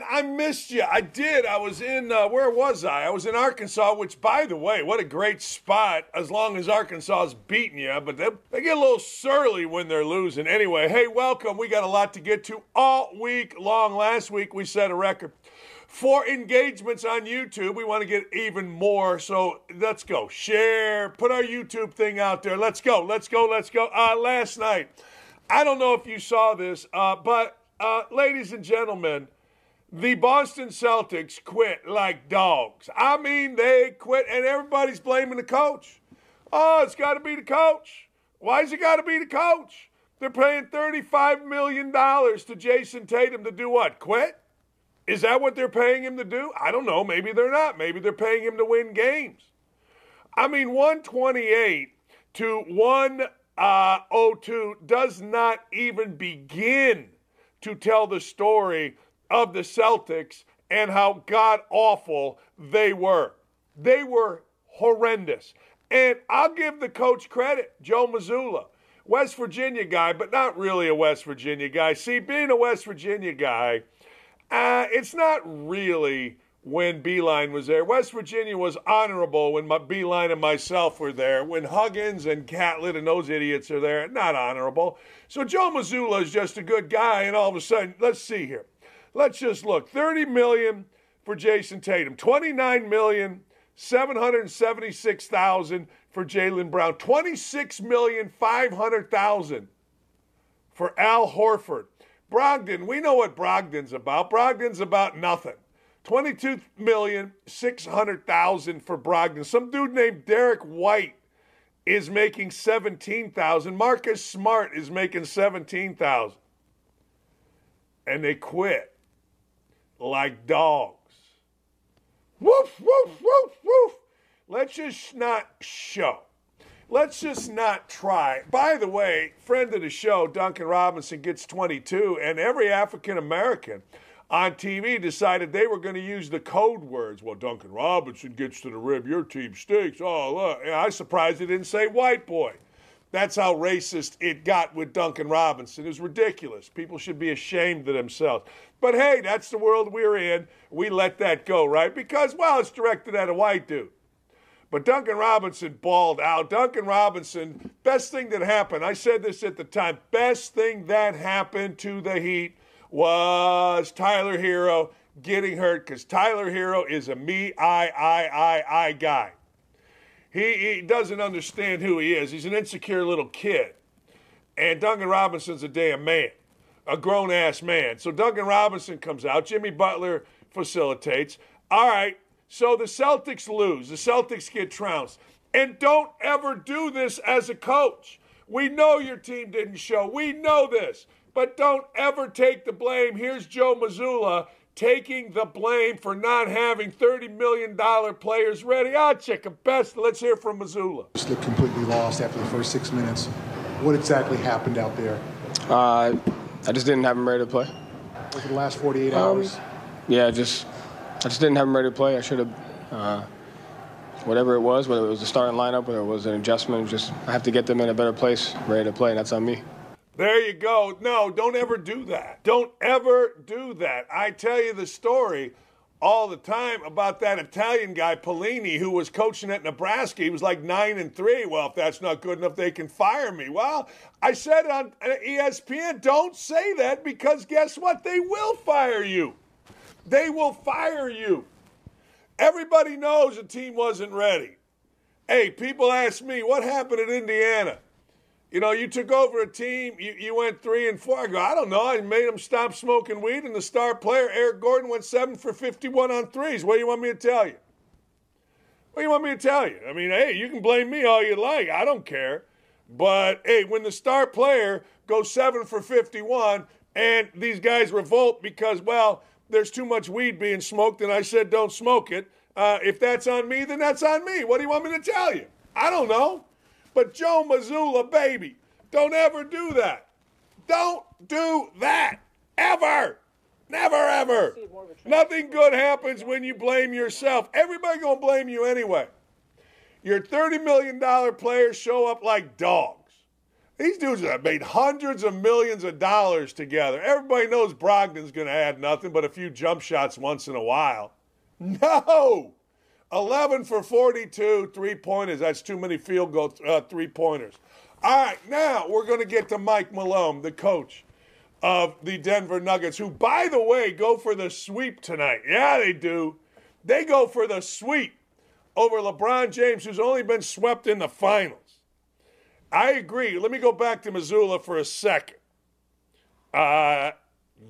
man, I missed you. I did. I was in, uh, where was I? I was in Arkansas, which, by the way, what a great spot as long as Arkansas is beating you. But they, they get a little surly when they're losing. Anyway, hey, welcome. We got a lot to get to all week long. Last week, we set a record for engagements on YouTube. We want to get even more. So let's go. Share, put our YouTube thing out there. Let's go. Let's go. Let's go. Uh, last night, I don't know if you saw this, uh, but uh, ladies and gentlemen, the Boston Celtics quit like dogs. I mean, they quit, and everybody's blaming the coach. Oh, it's got to be the coach. Why's it got to be the coach? They're paying $35 million to Jayson Tatum to do what? Quit? Is that what they're paying him to do? I don't know. Maybe they're not. Maybe they're paying him to win games. I mean, 128 to 102 uh, does not even begin to tell the story of the Celtics and how god awful they were. They were horrendous. And I'll give the coach credit, Joe Mazzulla, West Virginia guy, but not really a West Virginia guy. See, being a West Virginia guy, uh, it's not really when Beilein was there. West Virginia was honorable when my Beilein and myself were there. When Huggins and Catlett and those idiots are there, not honorable. So Joe Mazzulla is just a good guy, and all of a sudden, let's see here. Let's just look. 30 million for Jayson Tatum, 29 million, 776,000 for Jaylen Brown, 26 million 500,000 for Al Horford. Brogdon, we know what Brogdon's about. Brogdon's about nothing. 22 million 600,000 for Brogdon. Some dude named Derek White is making 17,000. Marcus Smart is making 17,000. And they quit like dogs. Woof, woof, woof, woof. Let's just not show. Let's just not try. By the way, friend of the show, Duncan Robinson gets 22, and every African American on TV decided they were going to use the code words. Well, Duncan Robinson gets to the rib, your team stinks. Oh, look. I was surprised he didn't say white boy. That's how racist it got with Duncan Robinson. It was ridiculous. People should be ashamed of themselves. But hey, that's the world we're in. We let that go, right? Because, well, it's directed at a white dude. But Duncan Robinson balled out. Duncan Robinson, best thing that happened, I said this at the time, best thing that happened to the Heat was Tyler Herro getting hurt because Tyler Herro is a me, I, I, I, I guy. He, he doesn't understand who he is. He's an insecure little kid. And Duncan Robinson's a damn man, a grown ass man. So Duncan Robinson comes out. Jimmy Butler facilitates. All right, so the Celtics lose. The Celtics get trounced. And don't ever do this as a coach. We know your team didn't show. We know this. But don't ever take the blame. Here's Joe Mazzulla taking the blame for not having $30 million players ready. I'll check a best. Let's hear from Mazzulla. Just looked completely lost after the first six minutes. What exactly happened out there? Uh, I just didn't have them ready to play. Over the last 48 um, hours? Yeah, just I just didn't have them ready to play. I should have. Uh, whatever it was, whether it was the starting lineup, whether it was an adjustment, just I have to get them in a better place, ready to play, and that's on me. There you go. No, don't ever do that. Don't ever do that. I tell you the story all the time about that Italian guy Pelini who was coaching at Nebraska. He was like nine and three. Well, if that's not good enough, they can fire me. Well, I said on ESPN, don't say that because guess what? They will fire you. They will fire you. Everybody knows the team wasn't ready. Hey, people ask me what happened at Indiana. You know, you took over a team, you, you went three and four. I go, I don't know. I made them stop smoking weed, and the star player, Eric Gordon, went seven for 51 on threes. What do you want me to tell you? What do you want me to tell you? I mean, hey, you can blame me all you like. I don't care. But hey, when the star player goes seven for 51 and these guys revolt because, well, there's too much weed being smoked, and I said don't smoke it. Uh, if that's on me, then that's on me. What do you want me to tell you? I don't know. But Joe Mazzulla, baby, don't ever do that. Don't do that. Ever. Never ever. Nothing good happens when you blame yourself. Everybody gonna blame you anyway. Your $30 million players show up like dogs. These dudes have made hundreds of millions of dollars together. Everybody knows Brogdon's going to add nothing but a few jump shots once in a while. No! 11 for 42 three pointers. That's too many field goal uh, three pointers. All right, now we're going to get to Mike Malone, the coach of the Denver Nuggets, who, by the way, go for the sweep tonight. Yeah, they do. They go for the sweep over LeBron James, who's only been swept in the finals. I agree. Let me go back to Mazzulla for a second. Uh,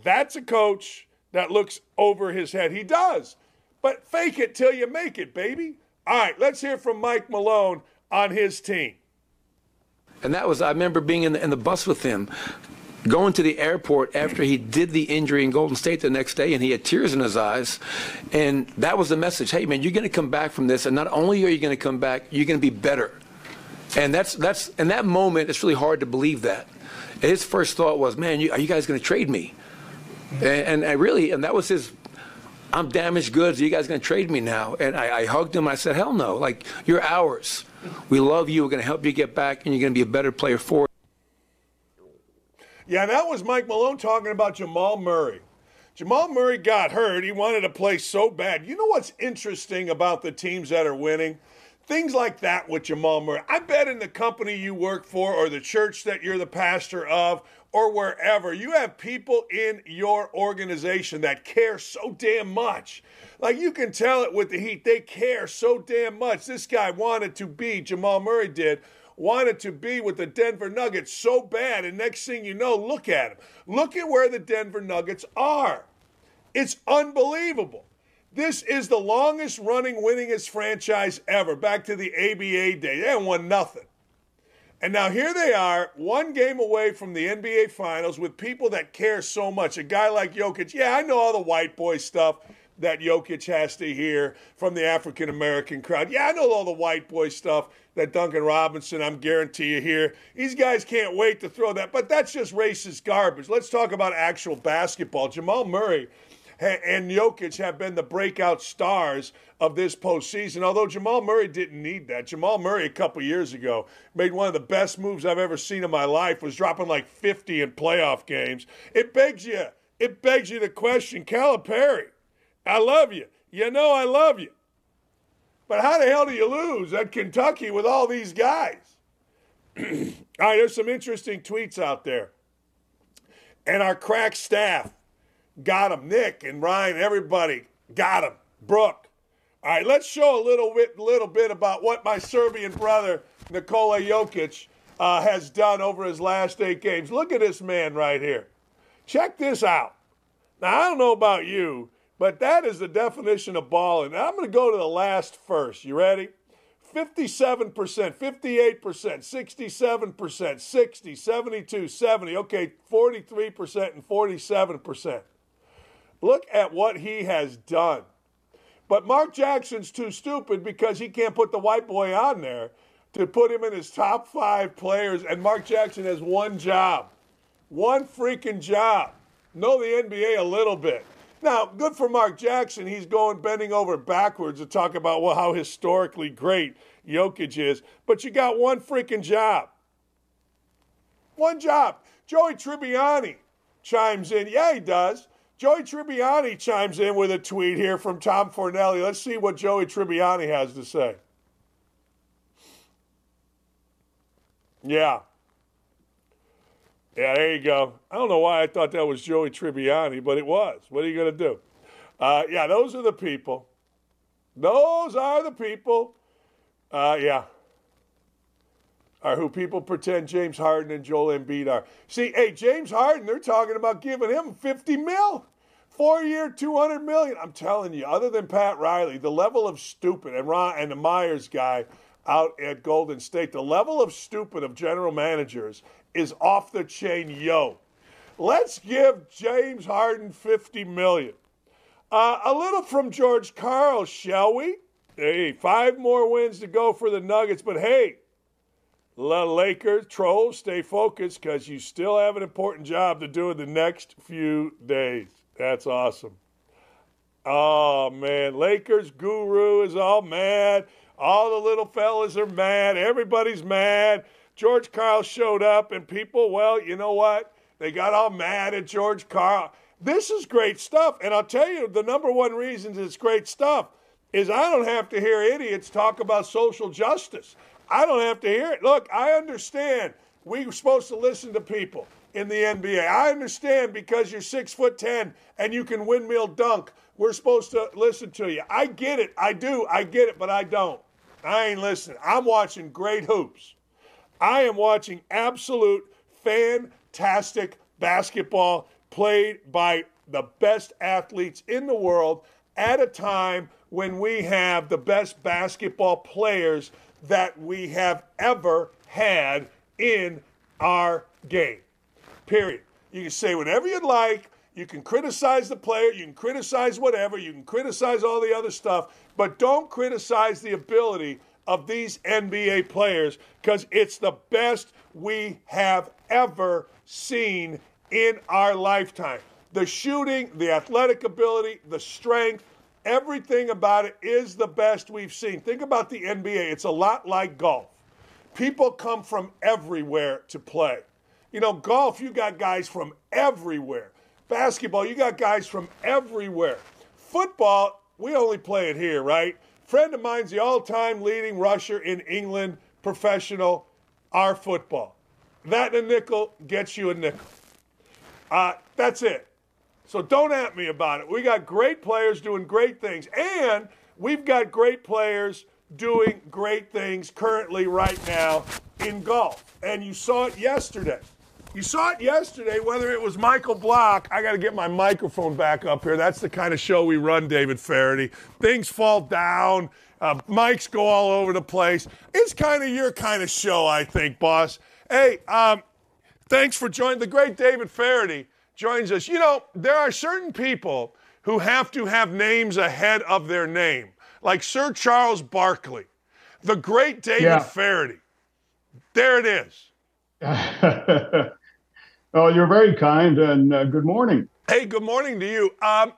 that's a coach that looks over his head. He does. But fake it till you make it, baby. All right, let's hear from Mike Malone on his team. And that was, I remember being in the, in the bus with him, going to the airport after he did the injury in Golden State the next day, and he had tears in his eyes. And that was the message hey, man, you're going to come back from this, and not only are you going to come back, you're going to be better. And that's that's in that moment, it's really hard to believe that. His first thought was, "Man, you, are you guys going to trade me?" And, and I really, and that was his. I'm damaged goods. Are you guys going to trade me now? And I, I hugged him. I said, "Hell no! Like you're ours. We love you. We're going to help you get back, and you're going to be a better player for." it. Yeah, that was Mike Malone talking about Jamal Murray. Jamal Murray got hurt. He wanted to play so bad. You know what's interesting about the teams that are winning? Things like that with Jamal Murray. I bet in the company you work for or the church that you're the pastor of or wherever, you have people in your organization that care so damn much. Like you can tell it with the Heat, they care so damn much. This guy wanted to be, Jamal Murray did, wanted to be with the Denver Nuggets so bad. And next thing you know, look at him. Look at where the Denver Nuggets are. It's unbelievable. This is the longest running winningest franchise ever, back to the ABA day. They won nothing. And now here they are, one game away from the NBA Finals with people that care so much. A guy like Jokic, yeah, I know all the white boy stuff that Jokic has to hear from the African American crowd. Yeah, I know all the white boy stuff that Duncan Robinson, I'm guarantee you here. These guys can't wait to throw that, but that's just racist garbage. Let's talk about actual basketball. Jamal Murray and Jokic have been the breakout stars of this postseason. Although Jamal Murray didn't need that. Jamal Murray a couple years ago made one of the best moves I've ever seen in my life. Was dropping like 50 in playoff games. It begs you. It begs you the question, Calipari. I love you. You know I love you. But how the hell do you lose at Kentucky with all these guys? all right, there's some interesting tweets out there. And our crack staff got him. Nick and Ryan, everybody got him. Brooke. All right, let's show a little bit, little bit about what my Serbian brother Nikola Jokic uh, has done over his last eight games. Look at this man right here. Check this out. Now I don't know about you, but that is the definition of balling. Now I'm going to go to the last first. You ready? 57%, 58%, 67%, 60, 72, 70, okay, 43% and 47%. Look at what he has done. But Mark Jackson's too stupid because he can't put the white boy on there to put him in his top five players. And Mark Jackson has one job, one freaking job. Know the NBA a little bit. Now, good for Mark Jackson. He's going bending over backwards to talk about well, how historically great Jokic is. But you got one freaking job. One job. Joey Tribbiani chimes in. Yeah, he does. Joey Tribbiani chimes in with a tweet here from Tom Fornelli. Let's see what Joey Tribbiani has to say. Yeah. Yeah, there you go. I don't know why I thought that was Joey Tribbiani, but it was. What are you going to do? Uh, yeah, those are the people. Those are the people. Uh, yeah. Are who people pretend James Harden and Joel Embiid are. See, hey, James Harden, they're talking about giving him 50 mil. Four year, 200 million. I'm telling you, other than Pat Riley, the level of stupid and Ron and the Myers guy out at Golden State, the level of stupid of general managers is off the chain. Yo, let's give James Harden 50 million. Uh, a little from George Karl, shall we? Hey, five more wins to go for the Nuggets, but hey, Lakers trolls, stay focused because you still have an important job to do in the next few days. That's awesome. Oh man, Lakers guru is all mad. All the little fellas are mad. Everybody's mad. George Karl showed up, and people, well, you know what? They got all mad at George Karl. This is great stuff. And I'll tell you, the number one reason it's great stuff is I don't have to hear idiots talk about social justice. I don't have to hear it. Look, I understand we're supposed to listen to people in the NBA. I understand because you're six foot ten and you can windmill dunk. We're supposed to listen to you. I get it. I do. I get it, but I don't. I ain't listening. I'm watching great hoops. I am watching absolute fantastic basketball played by the best athletes in the world at a time when we have the best basketball players that we have ever had in our game. Period. You can say whatever you'd like. You can criticize the player. You can criticize whatever. You can criticize all the other stuff. But don't criticize the ability of these NBA players because it's the best we have ever seen in our lifetime. The shooting, the athletic ability, the strength, everything about it is the best we've seen. Think about the NBA. It's a lot like golf. People come from everywhere to play. You know, golf, you got guys from everywhere. Basketball, you got guys from everywhere. Football, we only play it here, right? Friend of mine's the all time leading rusher in England, professional, our football. That and a nickel gets you a nickel. Uh, that's it. So don't at me about it. We got great players doing great things, and we've got great players doing great things currently right now in golf. And you saw it yesterday. You saw it yesterday, whether it was Michael Block. I got to get my microphone back up here. That's the kind of show we run, David Feherty. Things fall down, uh, mics go all over the place. It's kind of your kind of show, I think, boss. Hey, um, thanks for joining. The great David Feherty joins us. You know, there are certain people who have to have names ahead of their name, like Sir Charles Barkley, the great David yeah. Feherty. There it is. oh, you're very kind, and uh, good morning. Hey, good morning to you. Um,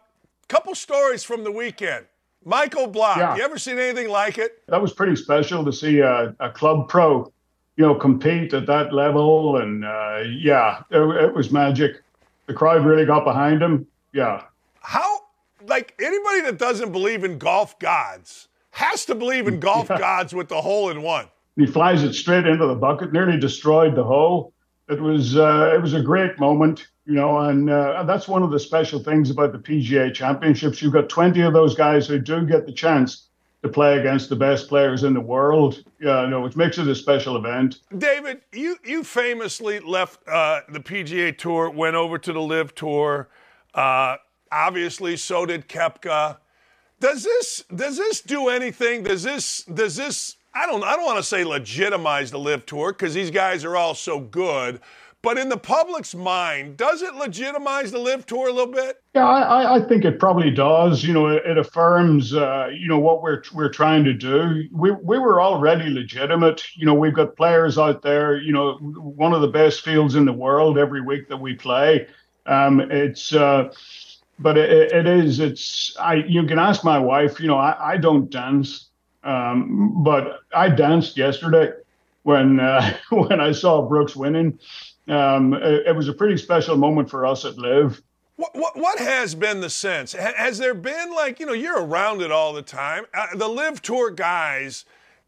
couple stories from the weekend. Michael Block, yeah. you ever seen anything like it? That was pretty special to see a, a club pro, you know, compete at that level, and uh, yeah, it, it was magic the crowd really got behind him. Yeah. How, like, anybody that doesn't believe in golf gods has to believe in golf yeah. gods with the hole in one. He flies it straight into the bucket, nearly destroyed the hole. It was uh, it was a great moment, you know, and, uh, that's one of the special things about the PGA Championships. You've got 20 of those guys who do get the chance to play against the best players in the world. Yeah, no, which makes it a special event. David, you you famously left uh, the PGA Tour, went over to the LIV Tour. Uh, obviously, so did Koepka. Does this does this do anything? Does this does this I don't I don't want to say legitimize the LIV Tour because these guys are all so good. But in the public's mind, does it legitimize the LIV Tour a little bit? Yeah, I, I think it probably does. You know, it, it affirms, uh, you know, what we're we're trying to do. We we were already legitimate. You know, we've got players out there. You know, one of the best fields in the world every week that we play. Um, it's. Uh, but it, it is. It's. I. You can ask my wife. You know, I, I don't dance, um, but I danced yesterday when uh, when I saw Brooks winning um, it, it, was a pretty special moment for us at LIV. What, what, what, has been the sense? Has there been like you know you're around it all the time? Uh, the LIV tour guys,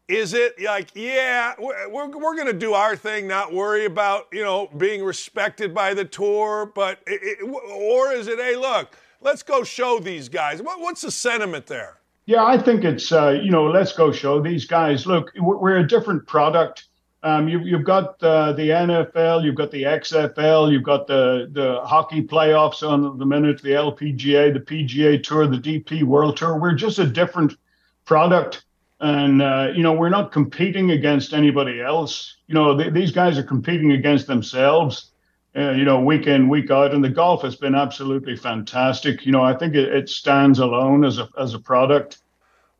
is it like yeah we're we're, going to do our thing, not worry about you know being respected by the tour, but it, it, or is it hey look let's go show these guys? What, what's the sentiment there? Yeah, I think it's uh, you know let's go show these guys. Look, we're a different product um, you, you've got uh, the NFL, you've got the XFL, you've got the, the hockey playoffs on the minute, the LPGA, the PGA Tour, the DP World Tour. We're just a different product. And, uh, you know, we're not competing against anybody else. You know, th- these guys are competing against themselves, uh, you know, week in, week out. And the golf has been absolutely fantastic. You know, I think it, it stands alone as a, as a product.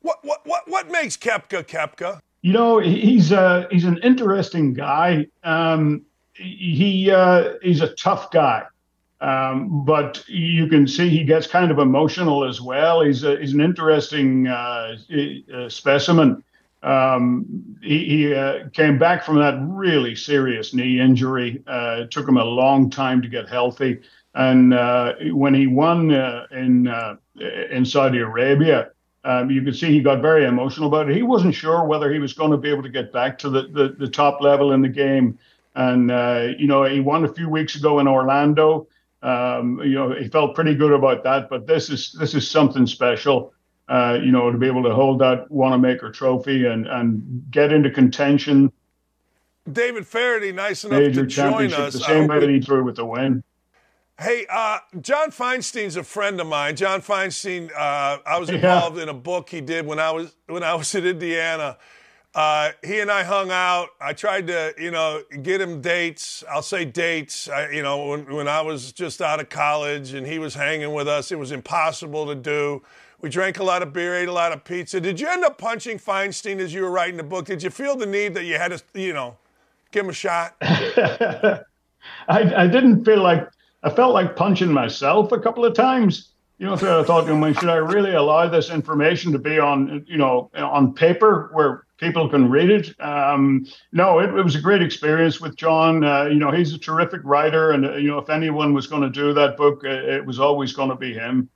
What, what, what, what makes Koepka Koepka? You know, he's uh, he's an interesting guy. Um, he uh, he's a tough guy, um, but you can see he gets kind of emotional as well. He's a, he's an interesting uh, specimen. Um, he, he uh, came back from that really serious knee injury. Uh, it took him a long time to get healthy. And uh, when he won uh, in uh, in Saudi Arabia, um, you could see he got very emotional about it. He wasn't sure whether he was going to be able to get back to the, the, the top level in the game. And, uh, you know, he won a few weeks ago in Orlando. Um, you know, he felt pretty good about that. But this is this is something special. Uh, you know, to be able to hold that Wanamaker trophy and and get into contention. David Feherty, nice enough to join us. The same way that he threw with the win. Hey, uh, John Feinstein's a friend of mine. John Feinstein, uh, I was involved yeah. in a book he did when I was when I was at Indiana. Uh, he and I hung out. I tried to, you know, get him dates. I'll say dates. I, you know, when, when I was just out of college and he was hanging with us, it was impossible to do. We drank a lot of beer, ate a lot of pizza. Did you end up punching Feinstein as you were writing the book? Did you feel the need that you had to, you know, give him a shot? I, I didn't feel like I felt like punching myself a couple of times. You know, I thought, should I really allow this information to be on, you know, on paper where people can read it? Um, no, it, it, was a great experience with John. Uh, you know, he's a terrific writer, and uh, you know, if anyone was going to do that book, uh, it was always going to be him.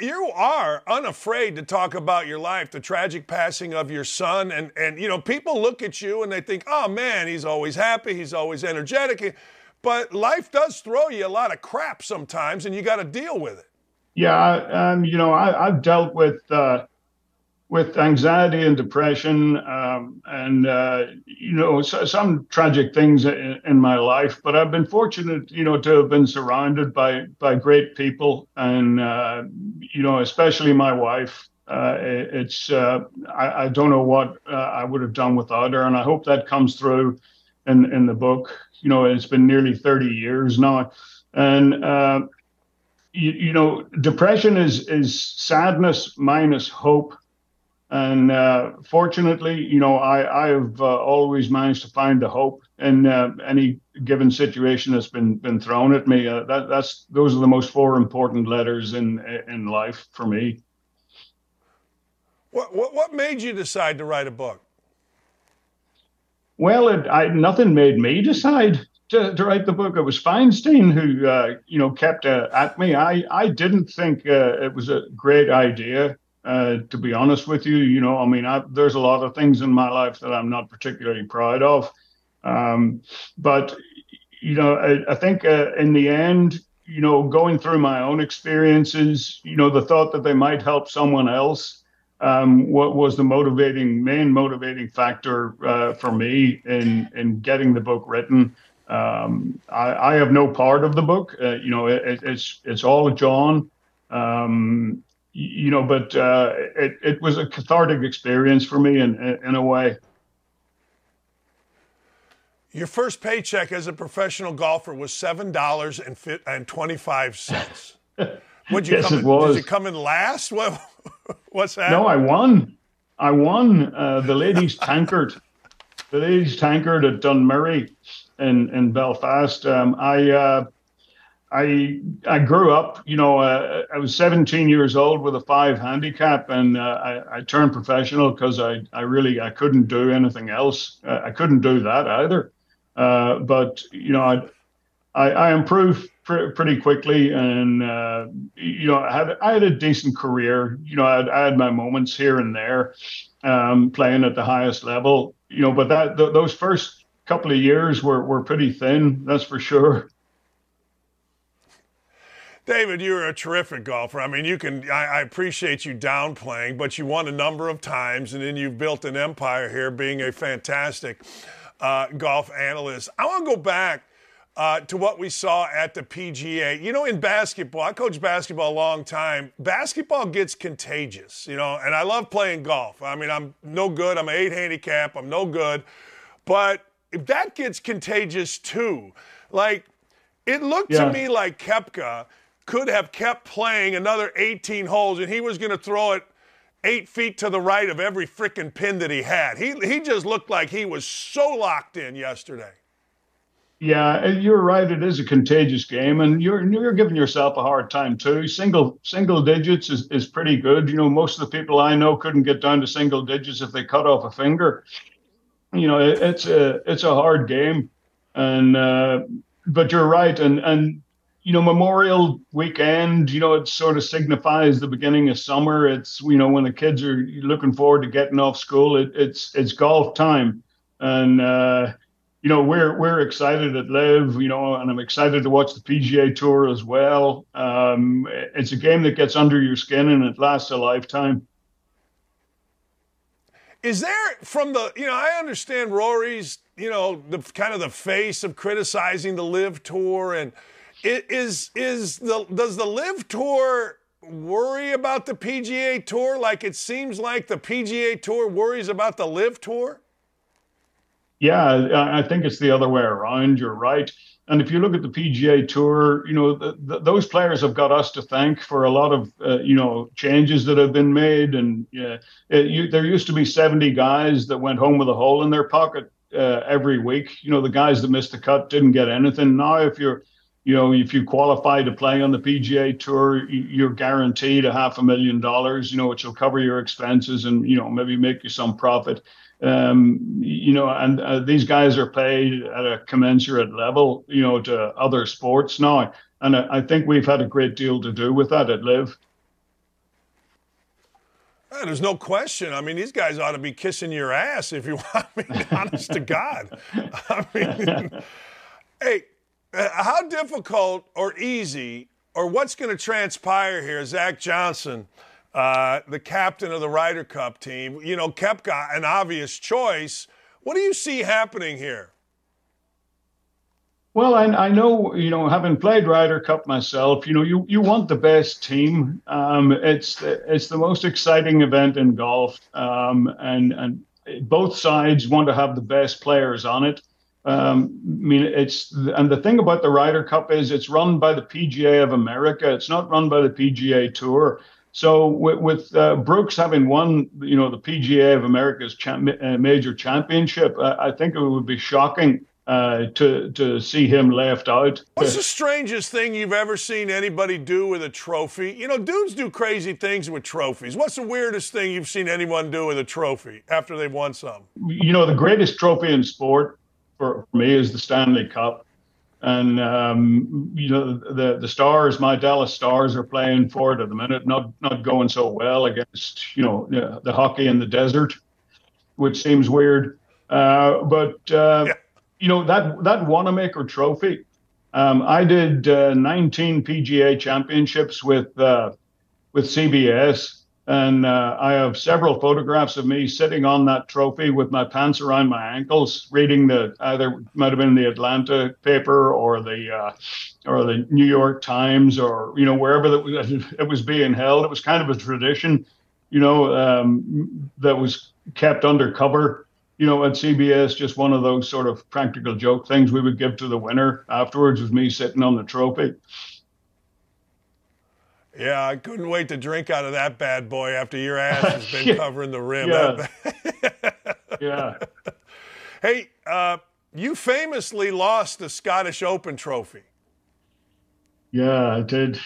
You are unafraid to talk about your life, the tragic passing of your son, and and you know, people look at you and they think, oh man, he's always happy, he's always energetic. But life does throw you a lot of crap sometimes, and you got to deal with it. Yeah, um, you know, I, have dealt with uh, with anxiety and depression, um, and uh, you know, so, some tragic things in, in, my life. But I've been fortunate, you know, to have been surrounded by by great people, and uh, you know, especially my wife. Uh, it's uh, I, I, don't know what uh, I would have done without her, and I hope that comes through in in the book. You know, it's been nearly thirty years now, and you, you know, depression is is sadness minus hope. And uh, fortunately, you know, I, I have uh, always managed to find the hope in uh, any given situation that's been been thrown at me. Uh, that that's those are the most four important letters in in life for me. What what, what made you decide to write a book? Well, it, I, nothing made me decide to, to write the book. It was Feinstein who, uh, you know, kept uh, at me. I, I didn't think uh, it was a great idea, uh, to be honest with you. You know, I mean, I, there's a lot of things in my life that I'm not particularly proud of. Um, but, you know, I, I think uh, in the end, you know, going through my own experiences, you know, the thought that they might help someone else um, what was the motivating main motivating factor uh, for me in in getting the book written. Um, I, I, have no part of the book. Uh, you know, it, it's it's all John. Um, you know, but uh, it it was a cathartic experience for me in in a way. Your first paycheck as a professional golfer was seven dollars and twenty five cents. Would you yes, come? It was. Did you come in last? What? What's that? No, I won. I won uh, the ladies' tankard. The ladies' tankard at Dunmurry in in Belfast. Um, I uh, I I grew up. You know, uh, I was 17 years old with a five handicap, and uh, I, I, turned professional because I I really I couldn't do anything else. Uh, I couldn't do that either. Uh, but you know, I I, I improved pr- pretty quickly, and uh, you know, I had I had a decent career. You know, I had, I had my moments here and there, um, playing at the highest level. You know, but that th- those first couple of years were, were pretty thin, that's for sure. David, you're a terrific golfer. I mean, you can, I, I, appreciate you downplaying, but you won a number of times, and then you've built an empire here being a fantastic uh, golf analyst. I want to go back uh, to what we saw at the PGA. You know, in basketball, I coached basketball a long time. Basketball gets contagious, you know, and I love playing golf. I mean, I'm no good. I'm an eight handicap. I'm no good. But if that gets contagious too, like it looked yeah. to me like Koepka could have kept playing another 18 holes and he was going to throw it eight feet to the right of every freaking pin that he had. He, he just looked like he was so locked in yesterday. Yeah, you're right. It is a contagious game, and you're you're giving yourself a hard time too. Single single digits is, is pretty good. You know, most of the people I know couldn't get down to single digits if they cut off a finger. You know, it, it's a it's a hard game, and uh, but you're right, and and you know, Memorial Weekend, you know, it sort of signifies the beginning of summer. It's you know when the kids are looking forward to getting off school. It, it's it's golf time, and. Uh, you know, we're we're excited at LIV, you know, and I'm excited to watch the PGA Tour as well. Um, it's a game that gets under your skin and it lasts a lifetime. Is there from the you know I understand Rory's you know the kind of the face of criticizing the LIV Tour and is is the does the LIV Tour worry about the PGA Tour like it seems like the PGA Tour worries about the LIV Tour? Yeah, I think it's the other way around. You're right. And if you look at the PGA Tour, you know the, the, those players have got us to thank for a lot of uh, you know changes that have been made. And yeah, it, you, there used to be 70 guys that went home with a hole in their pocket uh, every week. You know the guys that missed the cut didn't get anything. Now, if you're you know, if you qualify to play on the PGA Tour, you're guaranteed a half a million dollars, you know, which will cover your expenses and, you know, maybe make you some profit. Um, you know, and uh, these guys are paid at a commensurate level, you know, to other sports now. And I, I think we've had a great deal to do with that at LIV. Yeah, there's no question. I mean, these guys ought to be kissing your ass if you want me, honest to God. I mean, hey, how difficult or easy or what's going to transpire here, Zach Johnson? uh, the captain of the Ryder Cup team. You know, Koepka, an obvious choice. What do you see happening here? Well, I, I know, you know, having played Ryder Cup myself, you know, you, you want the best team. Um, it's it's the most exciting event in golf, um, and and both sides want to have the best players on it. Um, I mean, it's and the thing about the Ryder Cup is it's run by the PGA of America. It's not run by the PGA Tour. So with, with uh, Brooks having won, you know, the PGA of America's champ, uh, major championship, I, I, think it would be shocking uh, to to see him left out. What's the strangest thing you've ever seen anybody do with a trophy? You know, dudes do crazy things with trophies. What's the weirdest thing you've seen anyone do with a trophy after they've won some? You know, the greatest trophy in sport for, for me is the Stanley Cup. And um, you know the the Stars, my Dallas Stars, are playing for it at the minute. Not not going so well against you know the, the hockey in the desert, which seems weird. Uh, but uh, yeah. you know that that Wanamaker Trophy. Um, I did uh, 19 PGA championships with uh, with CBS, and uh, I have several photographs of me sitting on that trophy with my pants around my ankles, reading the either might have been the Atlanta paper or the uh, or the New York Times or you know wherever that it was being held. It was kind of a tradition, you know, um, that was kept undercover. You know, at CBS, just one of those sort of practical joke things we would give to the winner afterwards was me sitting on the trophy. Yeah, I couldn't wait to drink out of that bad boy after your ass has been covering the rim. Yeah. yeah. Hey, uh, you famously lost the Scottish Open trophy. Yeah, I did.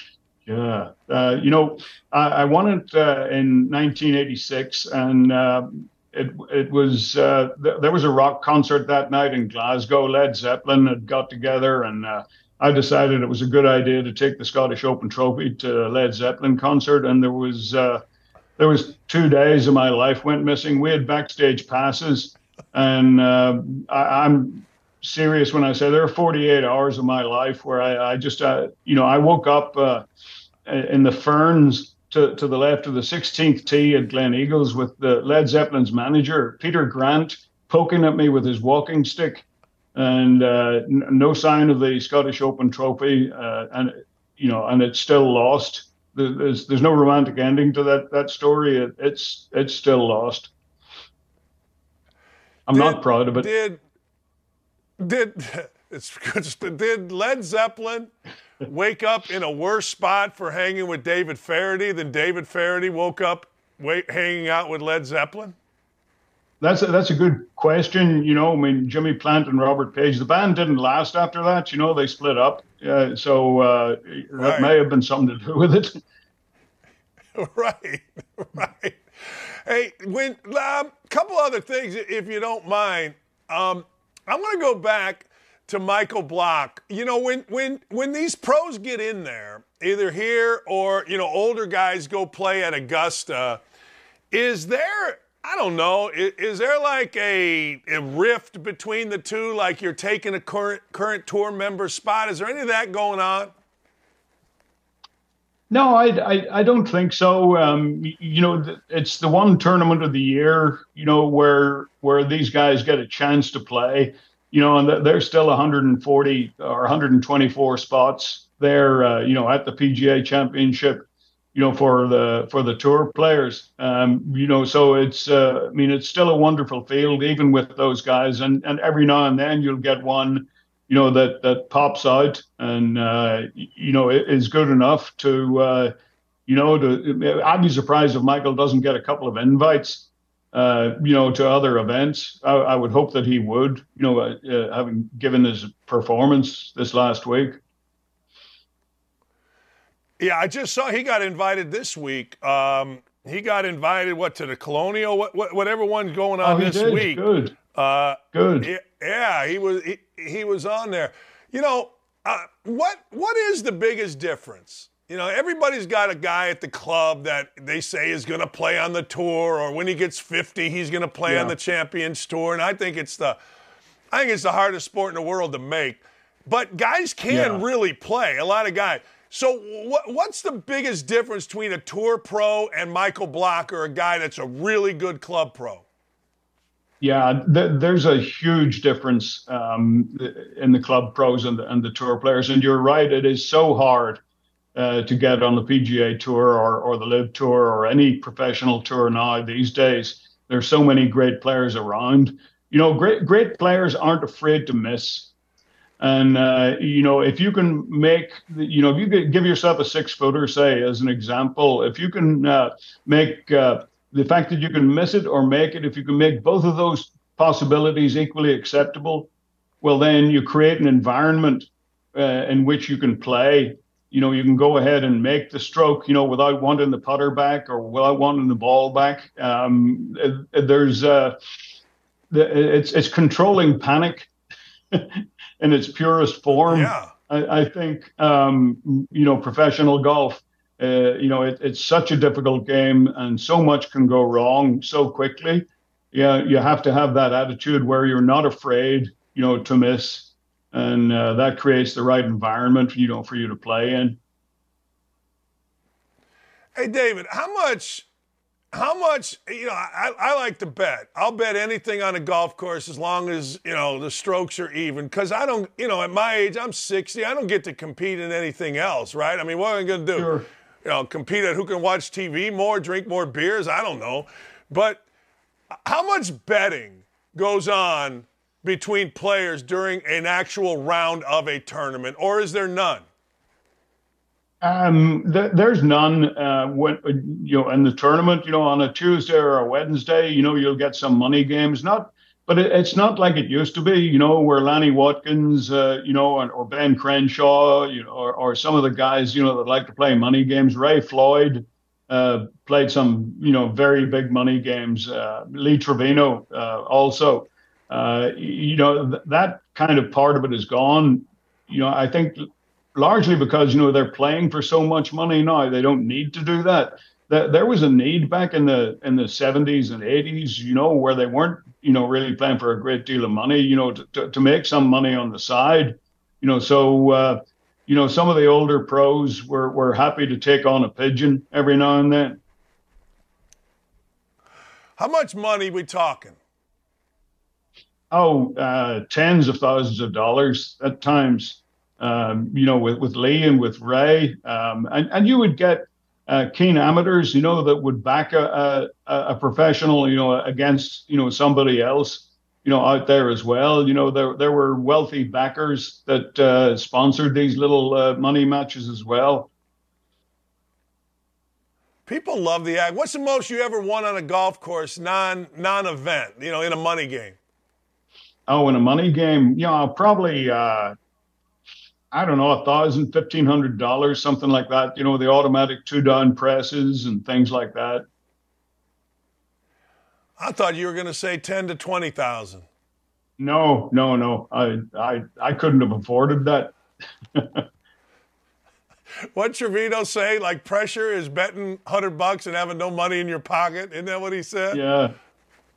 Yeah. Uh, you know, I, I won it uh, in 1986, and uh, it it was uh, th- there was a rock concert that night in Glasgow. Led Zeppelin had got together, and uh, I decided it was a good idea to take the Scottish Open Trophy to a Led Zeppelin concert, and there was uh, there was two days of my life went missing. We had backstage passes, and uh, I, am serious when I say there are 48 hours of my life where I, I just uh, you know I woke up uh, in the ferns. To, to the left of the 16th tee at Gleneagles with the Led Zeppelin's manager, Peter Grant, poking at me with his walking stick and uh, n- no sign of the Scottish Open trophy, uh, and you know, and it's still lost. There's there's no romantic ending to that that story. It, it's it's still lost. I'm did, not proud of it. Did did it's did Led Zeppelin wake up in a worse spot for hanging with David Feherty than David Feherty woke up wait, hanging out with Led Zeppelin? That's a, that's a good question. You know, I mean, Jimmy Plant and Robert Page, the band didn't last after that. You know, they split up. Uh, so uh, right. that may have been something to do with it. right, right. Hey, when a um, couple other things, if you don't mind, um, I'm going to go back to Michael Block. You know, when when when these pros get in there, either here or you know older guys go play at Augusta, is there I don't know. Is, is, there like a, a, rift between the two? Like you're taking a current current tour member spot? Is there any of that going on? No, I, I, I don't think so. Um, you know, it's the one tournament of the year, you know, where where these guys get a chance to play. You know, and there's still 140 or 124 spots there. Uh, you know, at the PGA Championship you know, for the for the tour players. Um, you know, so it's uh, I mean, it's still a wonderful field, even with those guys. And and every now and then you'll get one, you know, that that pops out and uh, you know is good enough to, uh, you know, to. I'd be surprised if Michael doesn't get a couple of invites. Uh, you know, to other events, I, I, would hope that he would. You know, uh, uh, having given his performance this last week. Yeah, I just saw he got invited this week. Um, he got invited what to the Colonial, what, what whatever one's going on oh, this did. week. Good. Uh, Good. Yeah, he was he, he was on there. You know, uh, what what is the biggest difference? You know, everybody's got a guy at the club that they say is going to play on the tour, or when he gets 50, he's going to play yeah. on the Champions Tour. And I think it's the, I think it's the hardest sport in the world to make. But guys can yeah. really play. A lot of guys. So, what, what's the biggest difference between a tour pro and Michael Block or a guy that's a really good club pro? Yeah, th- there's a huge difference um, in the club pros and the, and the tour players. And you're right, it is so hard uh, to get on the PGA Tour or, or the LIV Tour or any professional tour now these days. There's so many great players around. You know, great great players aren't afraid to miss. And uh, you know, if you can make, you know, if you give yourself a six footer, say as an example, if you can uh, make uh, the fact that you can miss it or make it, if you can make both of those possibilities equally acceptable, well, then you create an environment uh, in which you can play. You know, you can go ahead and make the stroke, you know, without wanting the putter back or without wanting the ball back. Um, there's, uh, it's it's controlling panic. in its purest form. Yeah. I, I think um, you know professional golf. Uh, you know it, it's such a difficult game, and so much can go wrong so quickly. Yeah, you have to have that attitude where you're not afraid, you know, to miss, and uh, that creates the right environment, you know, for you to play in. Hey, David, how much how much you know I, I like to bet. I'll bet anything on a golf course as long as you know the strokes are even. Because i don't you know at my age i'm 60 i don't get to compete in anything else right? I mean what am i going to do? Sure. you know compete at who can watch tv more drink more beers? I don't know. But how much betting goes on between players during an actual round of a tournament or is there none um, th- there's none. Uh, when you know in the tournament, you know, on a Tuesday or a Wednesday, you know, you'll get some money games. Not, but it, it's not like it used to be. You know, where Lanny Wadkins, uh, you know, or, or, Ben Crenshaw, you know, or, or some of the guys, you know, that like to play money games. Ray Floyd uh, played some, you know, very big money games. Uh, Lee Trevino uh, also. Uh, you know, th- that kind of part of it is gone. You know, I think largely because you know they're playing for so much money now they don't need to do that. There was a need back in the in the 70s and 80s you know where they weren't you know really playing for a great deal of money you know to, to, to make some money on the side you know. So uh, you know some of the older pros were, were happy to take on a pigeon every now and then. How much money we talking? Oh uh, tens of thousands of dollars at times um, you know, with, with Lee and with Ray. Um, and, and you would get uh, keen amateurs, you know, that would back a, a, a, professional, you know, against, you know, somebody else, you know, out there as well. You know, there, there were wealthy backers that uh, sponsored these little uh, money matches as well. People love the act. What's the most you ever won on a golf course, non non event? You know, in a money game. Oh, in a money game, you know, probably uh, I don't know, a thousand, fifteen hundred dollars, something like that. You know, the automatic two down presses and things like that. I thought you were going to say ten to twenty thousand. No, no, no. I, I, I couldn't have afforded that. what Trevino say? Like pressure is betting hundred bucks and having no money in your pocket. Isn't that what he said? Yeah,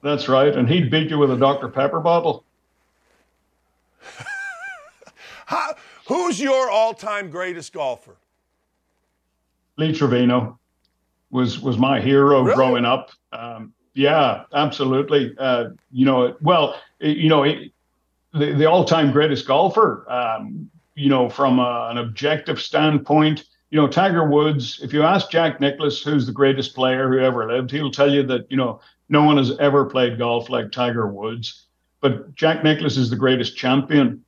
that's right. And he'd beat you with a Dr Pepper bottle. How, who's your all-time greatest golfer? Lee Trevino was was my hero really? growing up. Um, yeah, absolutely. Uh, you know, well, you know, the, the all-time greatest golfer. Um, you know, from a, an objective standpoint, you know, Tiger Woods. If you ask Jack Nicklaus who's the greatest player who ever lived, he'll tell you that you know no one has ever played golf like Tiger Woods. But Jack Nicklaus is the greatest champion.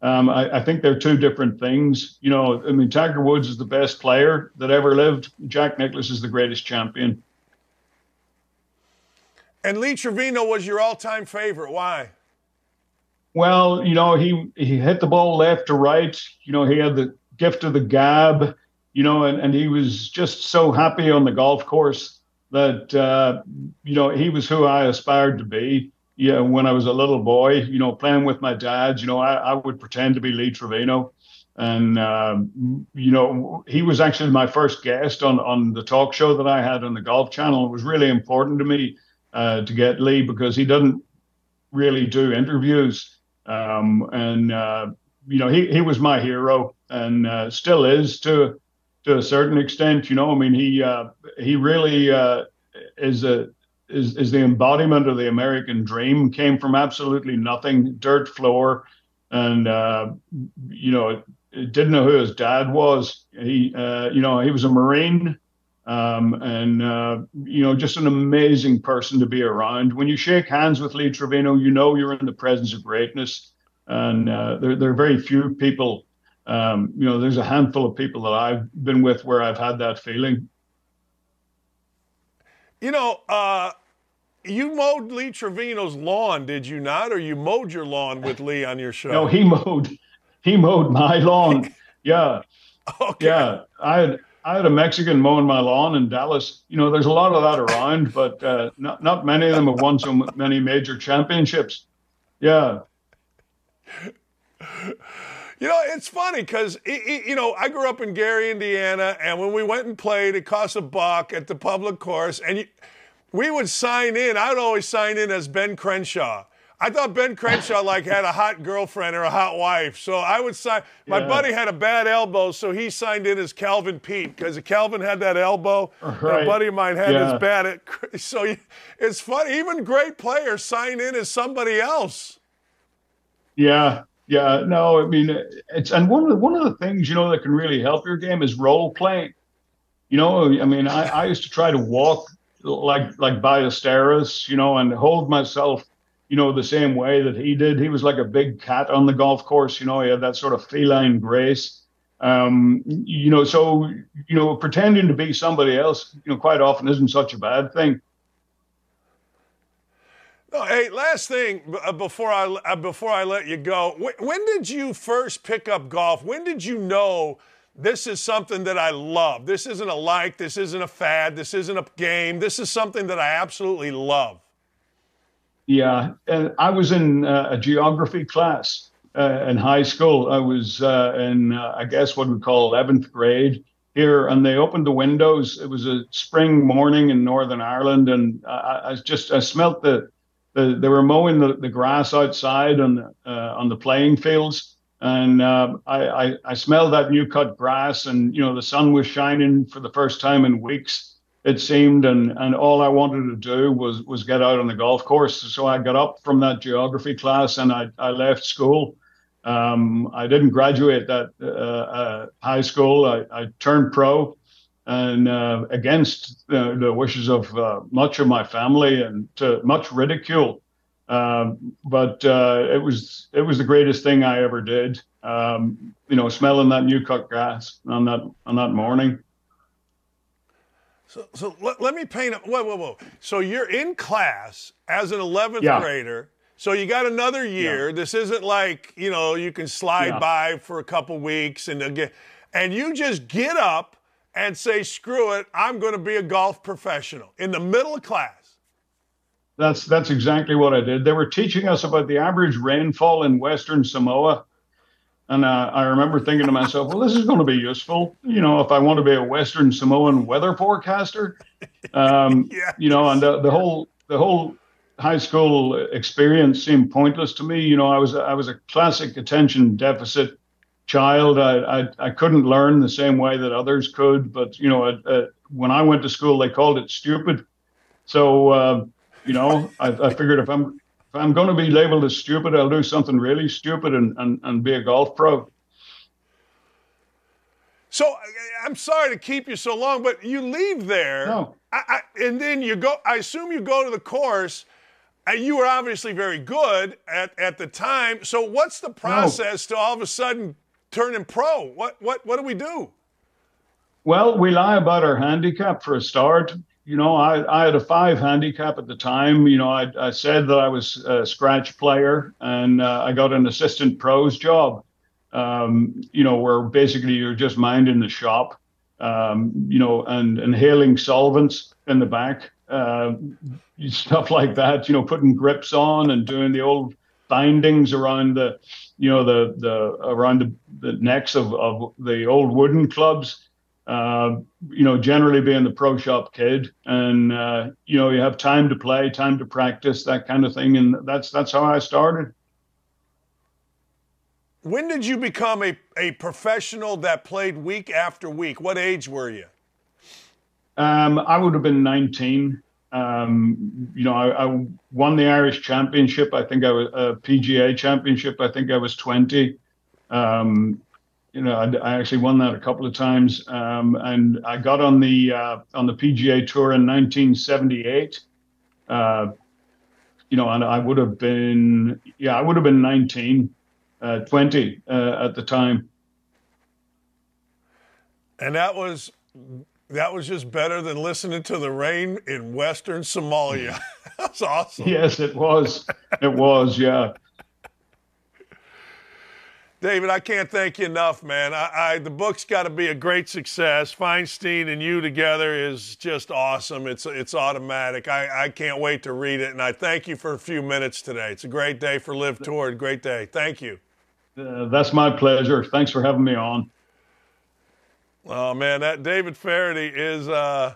Um, I, I, think they're two different things. You know, I mean, Tiger Woods is the best player that ever lived. Jack Nicklaus is the greatest champion. And Lee Trevino was your all-time favorite. Why? Well, you know, he he hit the ball left to right. You know, he had the gift of the gab. You know, and, and he was just so happy on the golf course that uh, you know he was who I aspired to be. Yeah, when I was a little boy, you know, playing with my dad, you know, I, I would pretend to be Lee Trevino, and um, you know, he was actually my first guest on on the talk show that I had on the Golf Channel. It was really important to me uh, to get Lee because he doesn't really do interviews. Um, and uh, you know, he he was my hero and uh, still is to to a certain extent. You know, I mean, he uh, he really uh, is a is is the embodiment of the American dream. Came from absolutely nothing, dirt floor, and uh, you know, didn't know who his dad was. He you know, he was a Marine um, and, uh, you know, just an amazing person to be around. When you shake hands with Lee Trevino, you know you're in the presence of greatness. And uh, there, there are very few people, um, you know, there's a handful of people that I've been with where I've had that feeling. You know, uh, you mowed Lee Trevino's lawn, did you not? Or you mowed your lawn with Lee on your show? No, he mowed, he mowed my lawn. yeah. Okay. Yeah. I had, I had a Mexican mowing my lawn in Dallas. You know, there's a lot of that around, but uh, not not many of them have won so many major championships. Yeah. You know, it's funny because you know I grew up in Gary, Indiana, and when we went and played, it cost a buck at the public course, and you, we would sign in. I would always sign in as Ben Crenshaw. I thought Ben Crenshaw like had a hot girlfriend or a hot wife, so I would sign. My yeah. buddy had a bad elbow, so he signed in as Calvin Peete because Calvin had that elbow. Right. a buddy of mine had yeah. his bad. So it's funny. Even great players sign in as somebody else. Yeah, yeah. No, I mean it's and one of the, one of the things you know that can really help your game is role playing. You know, I mean, I, I used to try to walk like like Ballesteros, you know, and hold myself you know, the same way that he did. He was like a big cat on the golf course. You know, he had that sort of feline grace. Um, you know, so you know, pretending to be somebody else, you know, quite often isn't such a bad thing. No, hey, last thing uh, before I uh, before I let you go, when did you first pick up golf? When did you know this is something that I love? This isn't a like, this isn't a fad, this isn't a game. This is something that I absolutely love. Yeah, I was in uh, a geography class in high school. I was in, I guess, what we call 11th grade here, and they opened the windows. It was a spring morning in Northern Ireland, and I, I just I smelt the, the they were mowing the, the grass outside on the uh, on the playing fields, and uh, I, I I smelled that new cut grass, and you know the sun was shining for the first time in weeks it seemed, and and all I wanted to do was was get out on the golf course. So I got up from that geography class and I I left school. Um, I didn't graduate that uh, uh, high school. I, I turned pro, and uh, against the wishes of uh, much of my family and to much ridicule. Um, but uh, it was it was the greatest thing I ever did. Um, you know, smelling that new cut grass on that on that morning. So, so let, let me paint a whoa, whoa, whoa. So you're in class as an 11th Yeah. grader. So you got another year. Yeah. This isn't like, you know, you can slide Yeah. by for a couple weeks and again, and you just get up and say, screw it, I'm going to be a golf professional in the middle of class. That's that's exactly what I did. They were teaching us about the average rainfall in Western Samoa, and uh, I remember thinking to myself, "Well, this is going to be useful, you know, if I want to be a Western Samoan weather forecaster." Um, Yes. You know, and the, the whole the whole high school experience seemed pointless to me. You know, I was I was a classic attention deficit child. I I, I couldn't learn the same way that others could, but you know, when I went to school, they called it stupid. So. Uh, you know, I, I figured if I'm if I'm going to be labeled as stupid, I'll do something really stupid and, and, and be a golf pro. So I'm sorry to keep you so long, but you leave there, No. I, I, and then you go. I assume you go to the course. And you were obviously very good at, at the time. So what's the process to all of a sudden turning pro? What what what do we do? Well, we lie about our handicap for a start. You know, I, I had a five handicap at the time. You know, I, I said that I was a scratch player and uh, I got an assistant pros job, um, you know, where basically you're just minding the shop, um, you know, and inhaling solvents in the back, uh, stuff like that, you know, putting grips on and doing the old bindings around the, you know, the, the around the, the necks of, of the old wooden clubs uh, you know, generally being the pro shop kid, and uh, you know, you have time to play, time to practice, that kind of thing, and that's that's how I started. When did you become a, a professional that played week after week? What age were you? Um, I would have been 19. Um, you know, I, I won the Irish Championship. I think I was a PGA Championship. I think I was 20. Um, you know, I, I actually won that a couple of times, um, and I got on the uh, on the PGA Tour in 1978. Uh, you know, and I would have been, yeah, I would have been 19, uh, 20 uh, at the time. And that was that was just better than listening to the rain in Western Somalia. That's awesome. Yes, it was. It was. Yeah. David, I can't thank you enough, man. I, I the book's got to be a great success. Feinstein and you together is just awesome. It's it's automatic. I, I can't wait to read it, and I thank you for a few minutes today. It's a great day for LIV Tour. Great day. Thank you. Uh, that's my pleasure. Thanks for having me on. Oh man, that David Feherty is uh,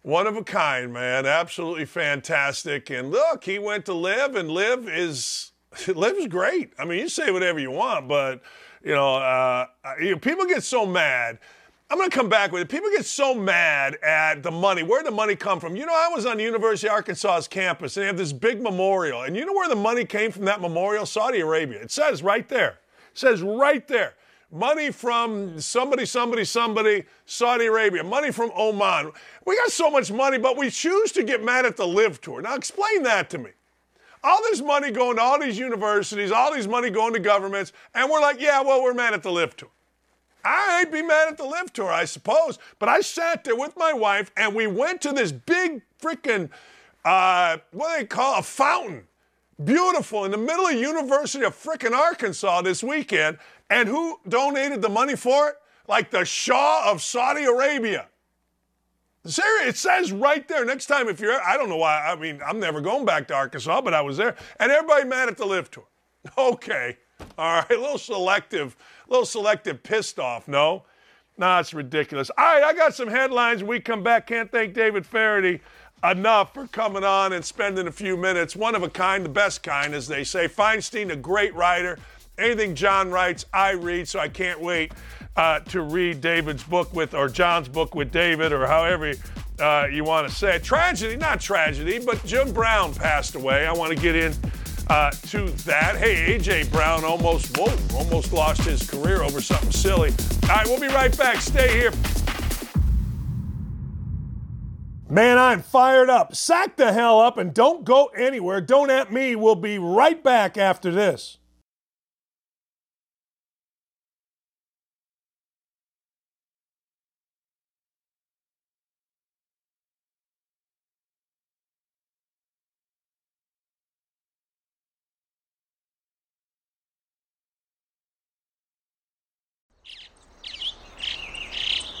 one of a kind, man. Absolutely fantastic. And look, he went to LIV, and LIV is LIV is great. I mean, you say whatever you want, but you know, uh, you know people get so mad. I'm going to come back with it. People get so mad at the money. Where the money come from? You know, I was on University of Arkansas's campus, and they have this big memorial. And you know where the money came from that memorial? Saudi Arabia. It says right there. It says right there. Money from somebody, somebody, somebody, Saudi Arabia. Money from Oman. We got so much money, but we choose to get mad at the LIV Tour. Now, explain that to me. All this money going to all these universities, all these money going to governments, and we're like, yeah, well, we're mad at the LIV Tour. I'd be mad at the LIV Tour, I suppose, but I sat there with my wife and we went to this big freaking, uh, what do they call a fountain. Beautiful in the middle of University of freaking Arkansas this weekend. And who donated the money for it? Like the Shah of Saudi Arabia. Seriously, it says right there. Next time, if you're, I don't know why. I mean, I'm never going back to Arkansas, but I was there, and everybody mad at the LIV Tour. Okay, all right, a little selective, a little selective, pissed off. No, no, it's ridiculous. All right, I got some headlines. We come back. Can't thank David Feherty enough for coming on and spending a few minutes. One of a kind, the best kind, as they say. Feinstein, a great writer. Anything John writes, I read, so I can't wait uh, to read David's book with, or John's book with David, or however uh, you want to say it. Tragedy, not tragedy, but Jim Brown passed away. I want to get in uh, to that. Hey, AJ Brown almost, whoa, almost lost his career over something silly. All right, we'll be right back. Stay here. Man, I'm fired up. Sack the hell up and don't go anywhere. Don't at me. We'll be right back after this.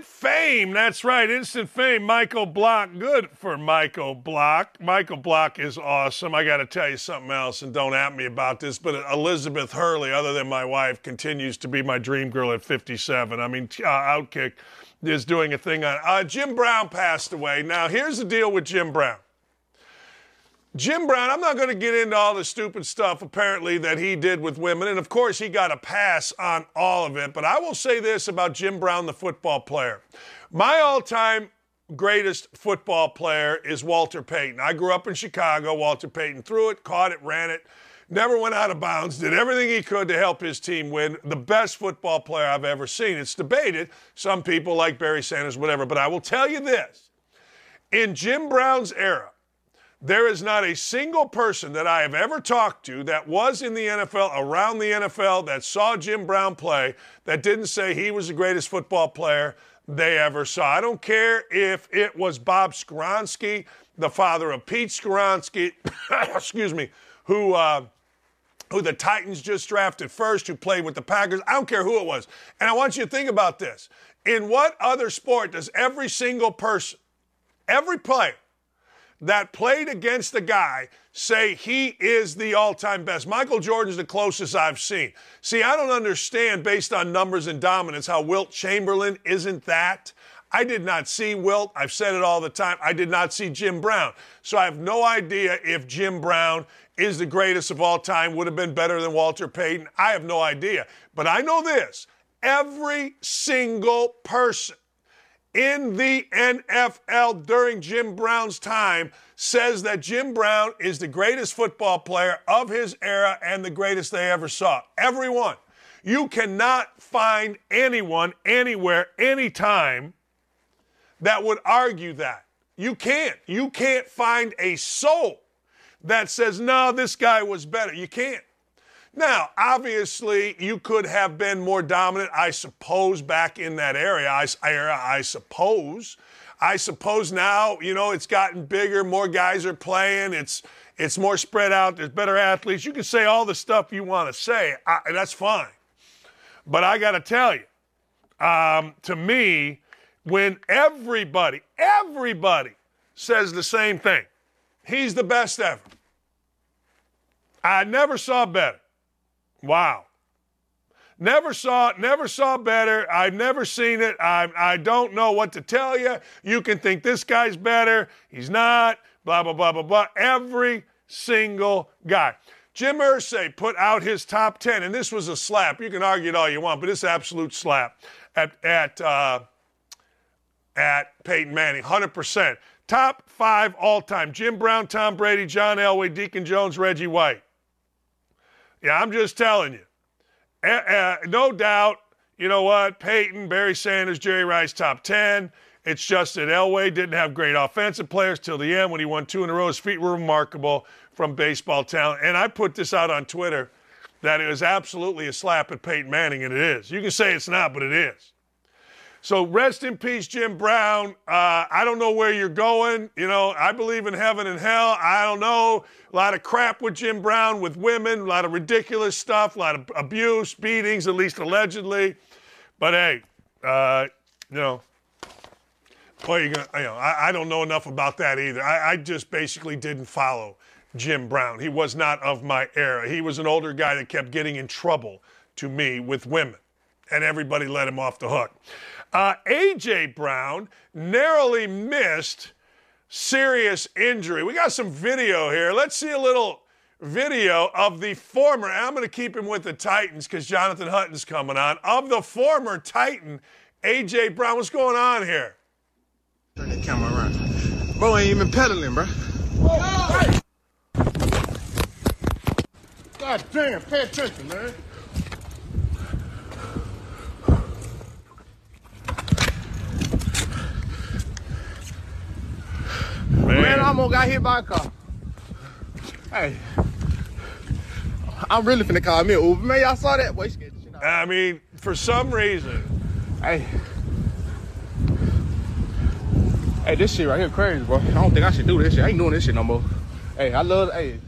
Instant fame. That's right. Instant fame. Michael Block. Good for Michael Block. Michael Block is awesome. I got to tell you something else, and don't at me about this, but Elizabeth Hurley, other than my wife, continues to be my dream girl at 57. I mean, uh, Outkick is doing a thing on. Uh, Jim Brown passed away. Now, here's the deal with Jim Brown. Jim Brown, I'm not going to get into all the stupid stuff apparently that he did with women. And of course, he got a pass on all of it. But I will say this about Jim Brown, the football player. My all time greatest football player is Walter Payton. I grew up in Chicago. Walter Payton threw it, caught it, ran it, never went out of bounds, did everything he could to help his team win. The best football player I've ever seen. It's debated. Some people like Barry Sanders, whatever. But I will tell you this in Jim Brown's era, there is not a single person that I have ever talked to that was in the NFL, around the NFL, that saw Jim Brown play, that didn't say he was the greatest football player they ever saw. I don't care if it was Bob Skoronski, the father of Pete Skoronski, excuse me, who. Uh, who the Titans just drafted first, who played with the Packers. I don't care who it was. And I want you to think about this. In what other sport does every single person, every player, that played against the guy say he is the all time best. Michael Jordan's the closest I've seen. See, I don't understand based on numbers and dominance how Wilt Chamberlain isn't that. I did not see Wilt. I've said it all the time. I did not see Jim Brown. So I have no idea if Jim Brown is the greatest of all time, would have been better than Walter Payton. I have no idea. But I know this every single person in the NFL during Jim Brown's time says that Jim Brown is the greatest football player of his era and the greatest they ever saw. Everyone. You cannot find anyone, anywhere, anytime that would argue that. You can't. You can't find a soul that says, no, this guy was better. You can't. Now, obviously, you could have been more dominant, I suppose, back in that area. I, I suppose. I suppose now, you know, it's gotten bigger, more guys are playing, it's it's more spread out, there's better athletes. You can say all the stuff you want to say, I, that's fine. But I got to tell you, um, to me, when everybody, everybody says the same thing, he's the best ever. I never saw better. Wow. Never saw never saw better. I've never seen it. I, I don't know what to tell you. You can think this guy's better. He's not. Blah, blah, blah, blah, blah. Every single guy. Jim Irsay put out his top 10, and this was a slap. You can argue it all you want, but it's absolute slap at, at, uh, at Peyton Manning, 100%. Top five all time Jim Brown, Tom Brady, John Elway, Deacon Jones, Reggie White. Yeah, I'm just telling you. Uh, uh, no doubt, you know what? Peyton, Barry Sanders, Jerry Rice, top 10. It's just that Elway didn't have great offensive players till the end when he won two in a row. His feet were remarkable from baseball talent. And I put this out on Twitter that it was absolutely a slap at Peyton Manning, and it is. You can say it's not, but it is. So rest in peace, Jim Brown. Uh, I don't know where you're going. You know, I believe in heaven and hell. I don't know. A lot of crap with Jim Brown, with women, a lot of ridiculous stuff, a lot of abuse, beatings, at least allegedly. But hey, uh, you know, well, you gonna, you know, I, I, don't know enough about that either. I, I just basically didn't follow Jim Brown. He was not of my era. He was an older guy that kept getting in trouble to me with women, and everybody let him off the hook. Uh, A.J. Brown narrowly missed serious injury. We got some video here. Let's see a little video of the former, I'm going to keep him with the Titans because Jonathan Hutton's coming on, of the former Titan, A.J. Brown. What's going on here? Turn that camera around. Bro ain't even pedaling, bro. God damn, pay attention, man. Almost got hit by a car. Hey. I'm really finna call me an Uber. Man, y'all saw that? Boy, scared the shit out. I mean, for some reason, Hey. Hey, this shit right here crazy, bro. I don't think I should do this shit. I ain't doing this shit no more. Hey, I love, hey.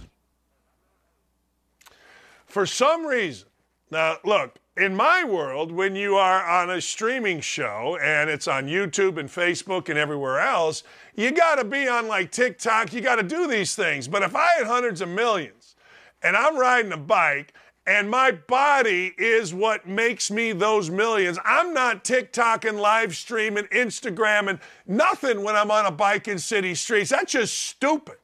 for some reason, now look, in my world, when you are on a streaming show and it's on YouTube and Facebook and everywhere else, you got to be on like TikTok, you got to do these things. But if I had hundreds of millions and I'm riding a bike and my body is what makes me those millions, I'm not TikTok and live streaming, Instagram and nothing when I'm on a bike in city streets. That's just stupid.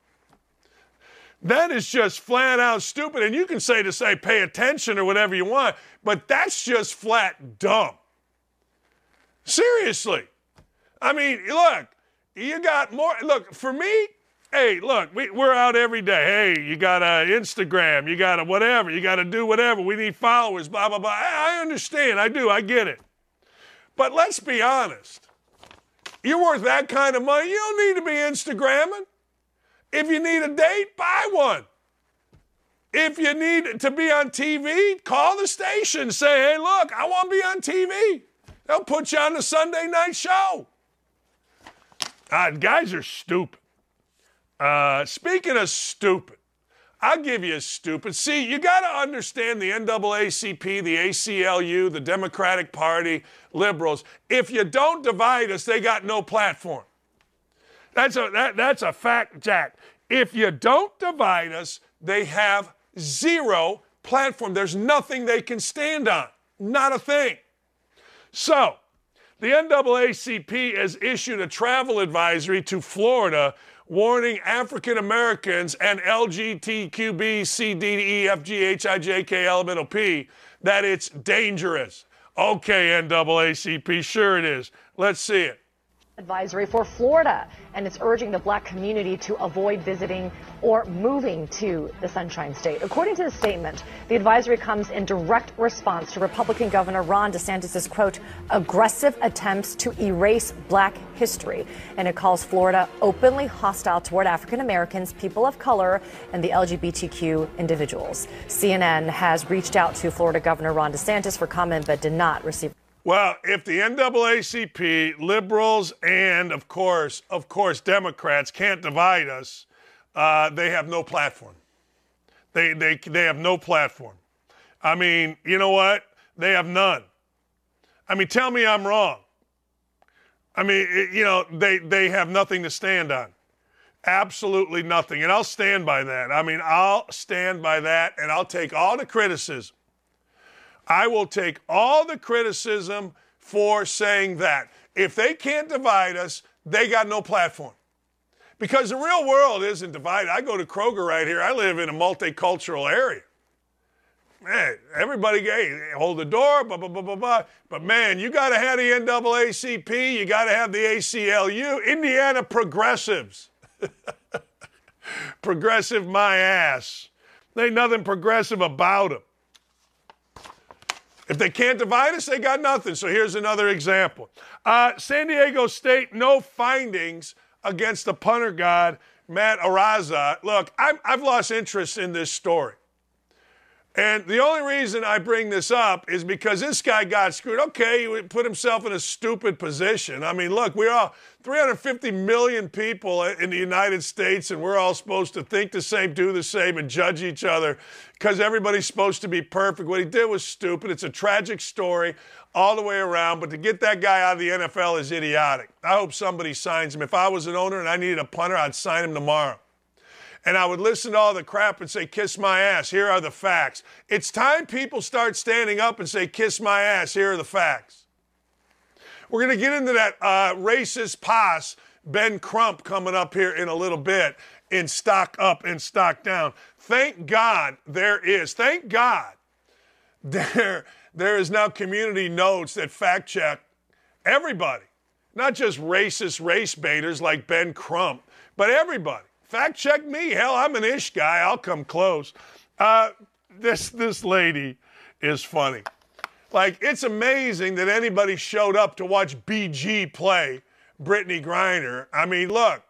That is just flat out stupid. And you can say to say pay attention or whatever you want, but that's just flat dumb. Seriously. I mean, look, you got more. Look, for me, hey, look, we, we're out every day. Hey, you got a Instagram, you got a whatever, you got to do whatever. We need followers, blah, blah, blah. I, I understand. I do. I get it. But let's be honest. You're worth that kind of money. You don't need to be Instagramming. If you need a date, buy one. If you need to be on TV, call the station. Say, hey, look, I want to be on TV. They'll put you on the Sunday night show. Uh, guys are stupid. Uh, speaking of stupid, I'll give you a stupid. See, you got to understand the NAACP, the ACLU, the Democratic Party, liberals. If you don't divide us, they got no platform. That's a, that, that's a fact, Jack. If you don't divide us, they have zero platform. There's nothing they can stand on. Not a thing. So, the NAACP has issued a travel advisory to Florida warning African Americans and LGBTQB, that it's dangerous. Okay, NAACP, sure it is. Let's see it advisory for Florida, and it's urging the black community to avoid visiting or moving to the Sunshine State. According to the statement, the advisory comes in direct response to Republican Governor Ron DeSantis' quote, aggressive attempts to erase black history. And it calls Florida openly hostile toward African Americans, people of color, and the LGBTQ individuals. CNN has reached out to Florida Governor Ron DeSantis for comment, but did not receive. Well, if the NAACP, liberals, and of course, of course, Democrats can't divide us, uh, they have no platform. They, they, they have no platform. I mean, you know what? They have none. I mean, tell me I'm wrong. I mean, it, you know, they, they have nothing to stand on. Absolutely nothing. And I'll stand by that. I mean, I'll stand by that and I'll take all the criticism. I will take all the criticism for saying that. If they can't divide us, they got no platform. Because the real world isn't divided. I go to Kroger right here. I live in a multicultural area. Man, everybody hey, hold the door, blah, blah, blah, blah, blah. But man, you got to have the NAACP, you got to have the ACLU, Indiana progressives. progressive my ass. There ain't nothing progressive about them. If they can't divide us, they got nothing. So here's another example. Uh, San Diego State, no findings against the punter god, Matt Araiza. Look, i have lost interest in this story. And the only reason I bring this up is because this guy got screwed. Okay, he put himself in a stupid position. I mean, look, we're all 350 million people in the United States, and we're all supposed to think the same, do the same, and judge each other because everybody's supposed to be perfect. What he did was stupid. It's a tragic story all the way around, but to get that guy out of the NFL is idiotic. I hope somebody signs him. If I was an owner and I needed a punter, I'd sign him tomorrow and I would listen to all the crap and say, kiss my ass. Here are the facts. It's time people start standing up and say, kiss my ass. Here are the facts. We're going to get into that uh, racist pass Ben Crump coming up here in a little bit in stock up and stock down. Thank God there is. Thank God there, there is now community notes that fact check everybody, not just racist race baiters like Ben Crump, but everybody. Fact check me. Hell, I'm an ish guy. I'll come close. Uh, this this lady is funny. Like it's amazing that anybody showed up to watch BG play Brittney Griner. I mean, look,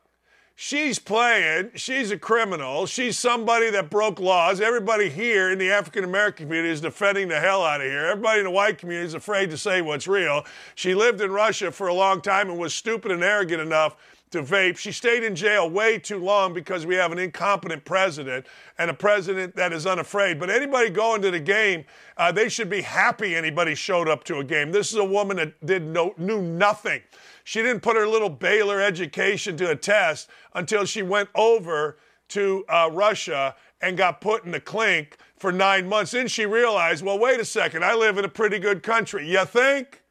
she's playing, she's a criminal, she's somebody that broke laws. Everybody here in the African American community is defending the hell out of here. Everybody in the white community is afraid to say what's real. She lived in Russia for a long time and was stupid and arrogant enough to vape. She stayed in jail way too long because we have an incompetent president and a president that is unafraid. But anybody going to the game, uh, they should be happy anybody showed up to a game. This is a woman that did no, knew nothing. She didn't put her little Baylor education to a test until she went over to uh, Russia and got put in the clink for nine months. Then she realized, well, wait a second, I live in a pretty good country. You think?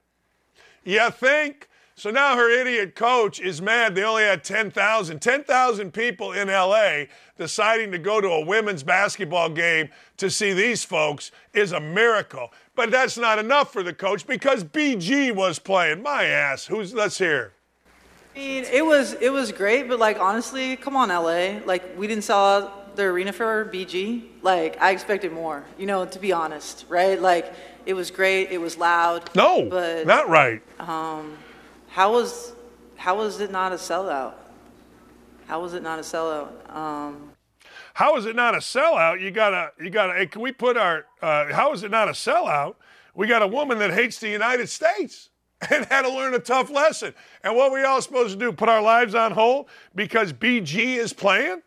You think? So now her idiot coach is mad they only had 10,000. 10,000 people in LA deciding to go to a women's basketball game to see these folks is a miracle. But that's not enough for the coach because BG was playing. My ass. Who's let's hear. I mean, it was it was great, but like honestly, come on, LA. Like we didn't sell the arena for BG. Like I expected more. You know, to be honest, right? Like it was great. It was loud. No, but not right. Um, how was how was it not a sellout? How was it not a sellout? Um, how is it not a sellout? You gotta, you gotta. Hey, can we put our? Uh, how is it not a sellout? We got a woman that hates the United States and had to learn a tough lesson. And what we all supposed to do? Put our lives on hold because BG is playing?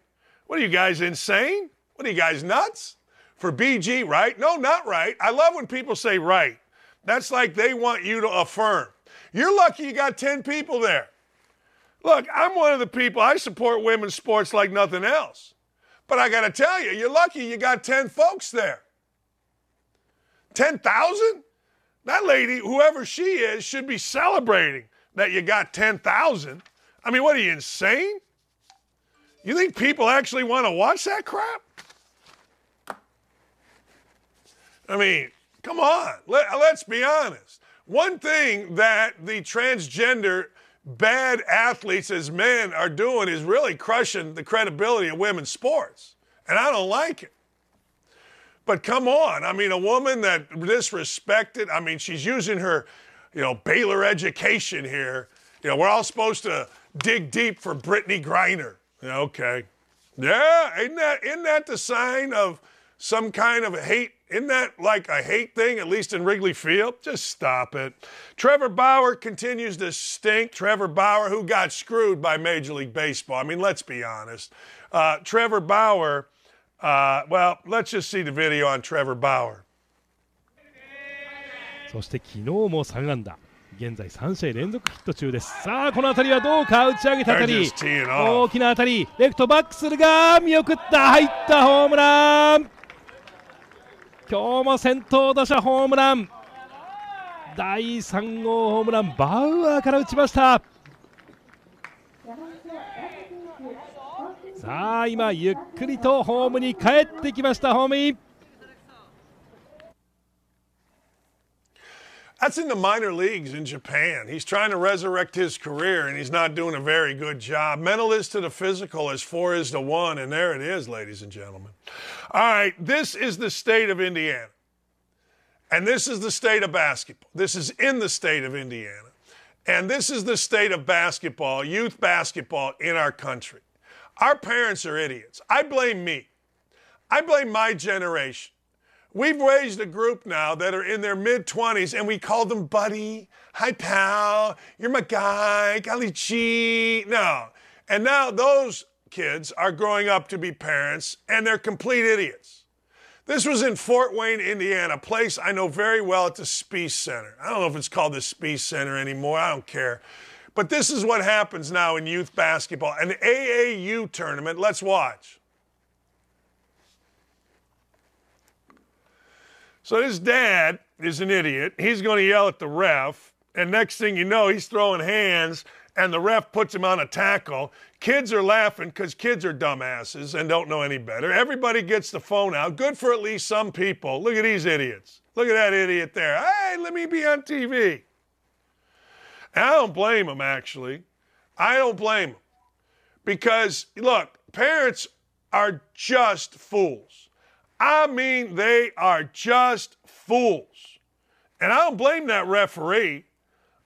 What are you guys insane? What are you guys nuts? For BG, right? No, not right. I love when people say right. That's like they want you to affirm. You're lucky you got 10 people there. Look, I'm one of the people, I support women's sports like nothing else. But I got to tell you, you're lucky you got 10 folks there. 10,000? That lady, whoever she is, should be celebrating that you got 10,000. I mean, what are you, insane? You think people actually want to watch that crap? I mean, come on, Let, us be honest. One thing that the transgender bad athletes as men are doing is really crushing the credibility of women's sports. And I don't like it. But come on, I mean, a woman that disrespected, I mean, she's using her, you know, Baylor education here. You know, we're all supposed to dig deep for Brittney Griner. Okay. Yeah, isn't that, isn't that the sign of some kind of hate isn't that like a hate thing, at least in Wrigley Field? Just stop it. Trevor Bauer continues to stink. Trevor Bauer, who got screwed by Major League Baseball. I mean, let's be honest. Uh, Trevor Bauer, uh, well, let's just see the video on Trevor Bauer. そして昨日も3安打。現在3試合連続ヒット中ですさあこの当たりはどうか打ち上げた当たり大きな当たりレフトバックするが見送った入ったホームラン 今日も先頭打者ホームラン。第3号ホームランバウアーから打ちました。さあ今ゆっくりとホームに帰ってきましたホームイン。That's in the minor leagues in Japan. He's trying to resurrect his career, and he's not doing a very good job. Mental is to the physical as four is to one, and there it is, ladies and gentlemen. All right, this is the state of Indiana. And this is the state of basketball. This is in the state of Indiana. And this is the state of basketball, youth basketball in our country. Our parents are idiots. I blame me. I blame my generation. We've raised a group now that are in their mid 20s and we call them buddy. Hi, pal. You're my guy. Golly gee. No. And now those kids are growing up to be parents and they're complete idiots. This was in Fort Wayne, Indiana, a place I know very well at the Spiece Center. I don't know if it's called the Spiece Center anymore. I don't care. But this is what happens now in youth basketball. An AAU tournament. Let's watch. So his dad is an idiot. He's going to yell at the ref. And next thing you know, he's throwing hands and the ref puts him on a tackle. Kids are laughing because kids are dumbasses and don't know any better. Everybody gets the phone out. Good for at least some people. Look at these idiots. Look at that idiot there. Hey, let me be on TV. And I don't blame him, actually. I don't blame him. Because, look, parents are just fools. I mean, they are just fools. And I don't blame that referee.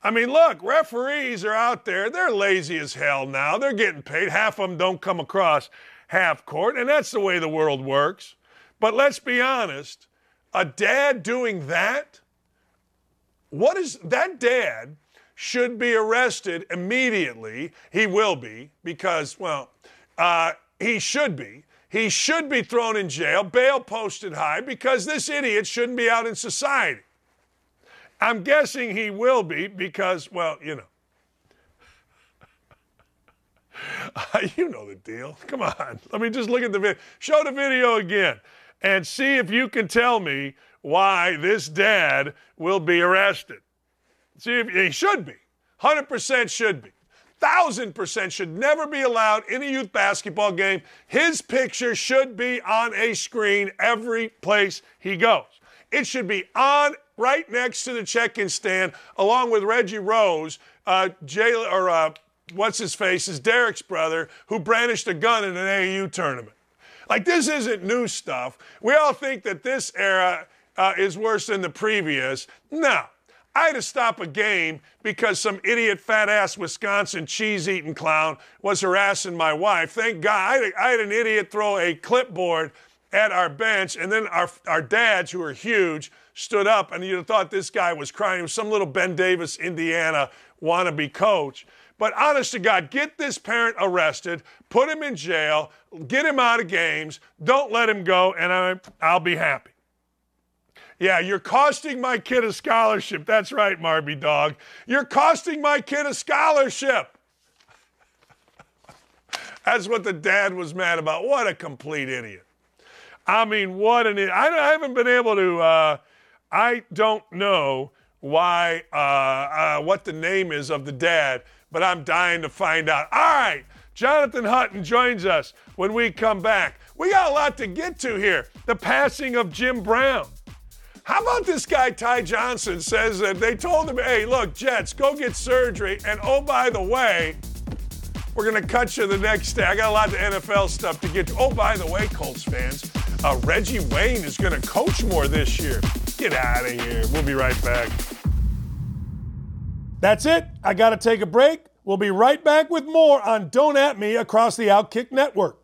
I mean, look, referees are out there. They're lazy as hell now. They're getting paid. Half of them don't come across half court, and that's the way the world works. But let's be honest a dad doing that, what is that dad should be arrested immediately. He will be because, well, uh, he should be. He should be thrown in jail, bail posted high, because this idiot shouldn't be out in society. I'm guessing he will be because, well, you know. you know the deal. Come on. Let me just look at the video. Show the video again and see if you can tell me why this dad will be arrested. See if he should be. 100% should be. 1000% should never be allowed in a youth basketball game. His picture should be on a screen every place he goes. It should be on right next to the check-in stand, along with Reggie Rose, uh, Jay, or uh, what's his face is Derek's brother, who brandished a gun in an AAU tournament. Like this isn't new stuff. We all think that this era uh, is worse than the previous. No. I had to stop a game because some idiot fat ass Wisconsin cheese eating clown was harassing my wife. Thank God. I had, I had an idiot throw a clipboard at our bench, and then our, our dads, who are huge, stood up, and have thought this guy was crying. He was some little Ben Davis, Indiana wannabe coach. But honest to God, get this parent arrested, put him in jail, get him out of games, don't let him go, and I, I'll be happy. Yeah, you're costing my kid a scholarship. That's right, Marby Dog. You're costing my kid a scholarship. That's what the dad was mad about. What a complete idiot. I mean, what an idiot. I, haven't been able to, uh, I don't know why, uh, uh, what the name is of the dad, but I'm dying to find out. All right, Jonathan Hutton joins us when we come back. We got a lot to get to here. The passing of Jim Brown. How about this guy, Ty Johnson, says that they told him, hey, look, Jets, go get surgery. And oh, by the way, we're going to cut you the next day. I got a lot of NFL stuff to get to. Oh, by the way, Colts fans, uh, Reggie Wayne is going to coach more this year. Get out of here. We'll be right back. That's it. I got to take a break. We'll be right back with more on Don't At Me across the Outkick Network.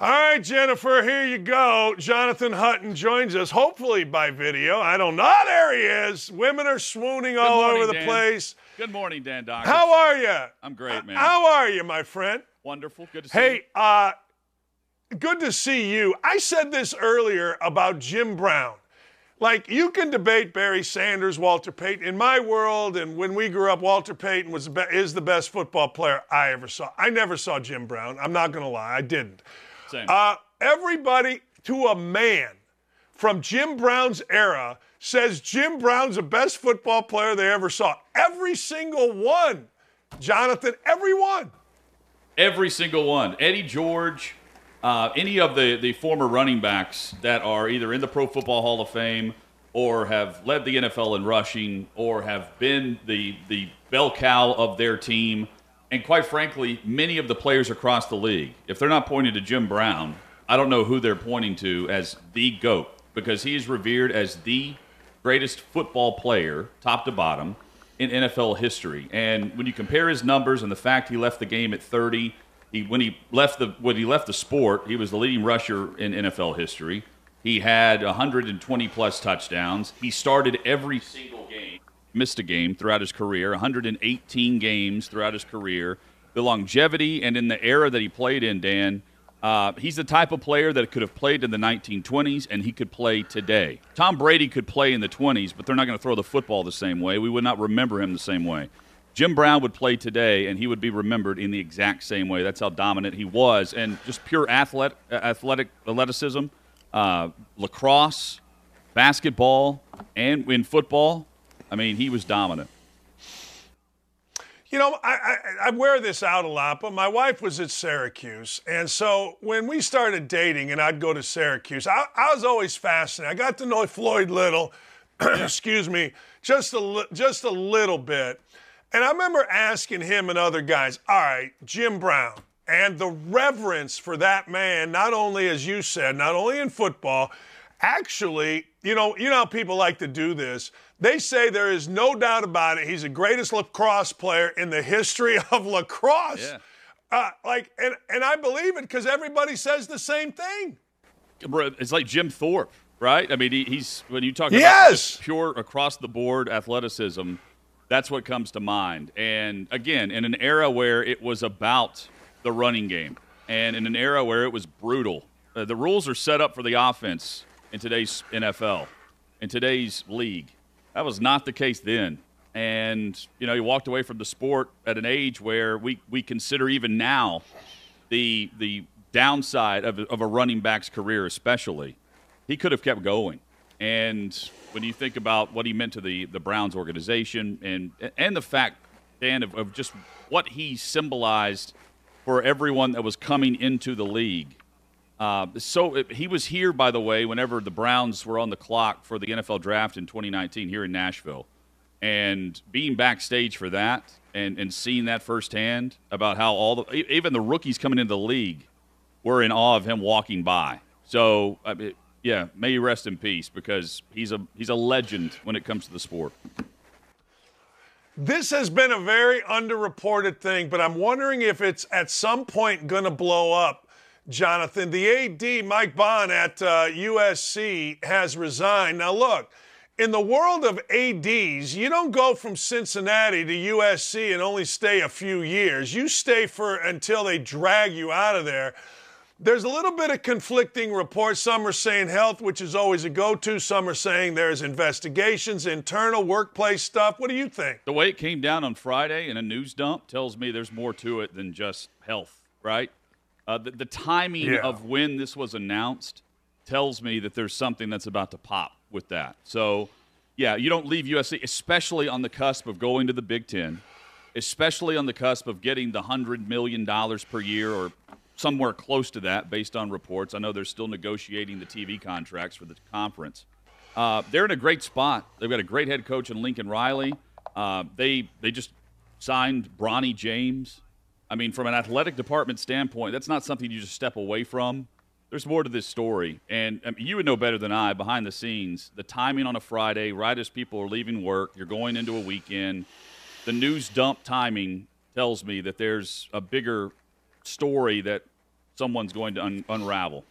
All right, Jennifer, here you go. Jonathan Hutton joins us, hopefully by video. I don't know. There he is. Women are swooning Good all morning, over the Dan. place. Good morning, Dan Doc. How are you? I'm great, man. How are you, my friend? Wonderful. Good to see you. Hey, uh, good to see you. I said this earlier about Jim Brown. Like, you can debate Barry Sanders, Walter Payton. In my world, and when we grew up, Walter Payton was the be- is the best football player I ever saw. I never saw Jim Brown. I'm not going to lie, I didn't. Same. Uh, everybody to a man from Jim Brown's era says Jim Brown's the best football player they ever saw. Every single one, Jonathan, every one. Every single one. Eddie George, uh, any of the, the former running backs that are either in the Pro Football Hall of Fame or have led the NFL in rushing or have been the the bell cow of their team. And quite frankly, many of the players across the league, if they're not pointing to Jim Brown, I don't know who they're pointing to as the GOAT because he is revered as the greatest football player, top to bottom, in NFL history. And when you compare his numbers and the fact he left the game at 30, he when he left the when he left the sport, he was the leading rusher in NFL history. He had 120 plus touchdowns. He started every single game, missed a game throughout his career, 118 games throughout his career. The longevity and in the era that he played in, Dan, uh, he's the type of player that could have played in the 1920s and he could play today. Tom Brady could play in the 20s, but they're not going to throw the football the same way. We would not remember him the same way. Jim Brown would play today and he would be remembered in the exact same way. That's how dominant he was. And just pure athlete, athletic athleticism, uh, lacrosse, basketball, and in football, I mean, he was dominant. You know, I, I, I, wear this out a lot, but my wife was at Syracuse. And so when we started dating and I'd go to Syracuse, I, I was always fascinated. I got to know Floyd Little, excuse me, just a, just a little bit. And I remember asking him and other guys, all right, Jim Brown, and the reverence for that man, not only, as you said, not only in football, actually, you know, you know how people like to do this. They say there is no doubt about it. He's the greatest lacrosse player in the history of lacrosse. Yeah. Uh, like, and, and I believe it because everybody says the same thing. It's like Jim Thorpe, right? I mean, he, he's when you talk yes! about pure across the board athleticism, that's what comes to mind. And again, in an era where it was about the running game, and in an era where it was brutal, uh, the rules are set up for the offense in today's NFL, in today's league. That was not the case then. And, you know, he walked away from the sport at an age where we, we consider even now the, the downside of, of a running back's career, especially. He could have kept going. And when you think about what he meant to the, the Browns organization and, and the fact, Dan, of, of just what he symbolized for everyone that was coming into the league – uh, so he was here, by the way, whenever the Browns were on the clock for the NFL draft in 2019 here in Nashville. And being backstage for that and, and seeing that firsthand about how all the, even the rookies coming into the league were in awe of him walking by. So, I mean, yeah, may he rest in peace because he's a, he's a legend when it comes to the sport. This has been a very underreported thing, but I'm wondering if it's at some point going to blow up Jonathan. The AD, Mike Bohn at uh, USC, has resigned. Now, look, in the world of ADs, you don't go from Cincinnati to USC and only stay a few years. You stay for until they drag you out of there. There's a little bit of conflicting reports. Some are saying health, which is always a go to. Some are saying there's investigations, internal workplace stuff. What do you think? The way it came down on Friday in a news dump tells me there's more to it than just health, right? Uh, the, the, timing yeah. of when this was announced tells me that there's something that's about to pop with that. So, yeah, you don't leave USC, especially on the cusp of going to the Big Ten, especially on the cusp of getting the $100 million per year or somewhere close to that based on reports. I know they're still negotiating the TV contracts for the conference. Uh, they're in a great spot. They've got a great head coach in Lincoln Riley. Uh, they, they just signed Bronny James. I mean, from an athletic department standpoint, that's not something you just step away from. There's more to this story, and I mean, you would know better than I. Behind the scenes, the timing on a Friday, right as people are leaving work, you're going into a weekend. The news dump timing tells me that there's a bigger story that someone's going to un- unravel.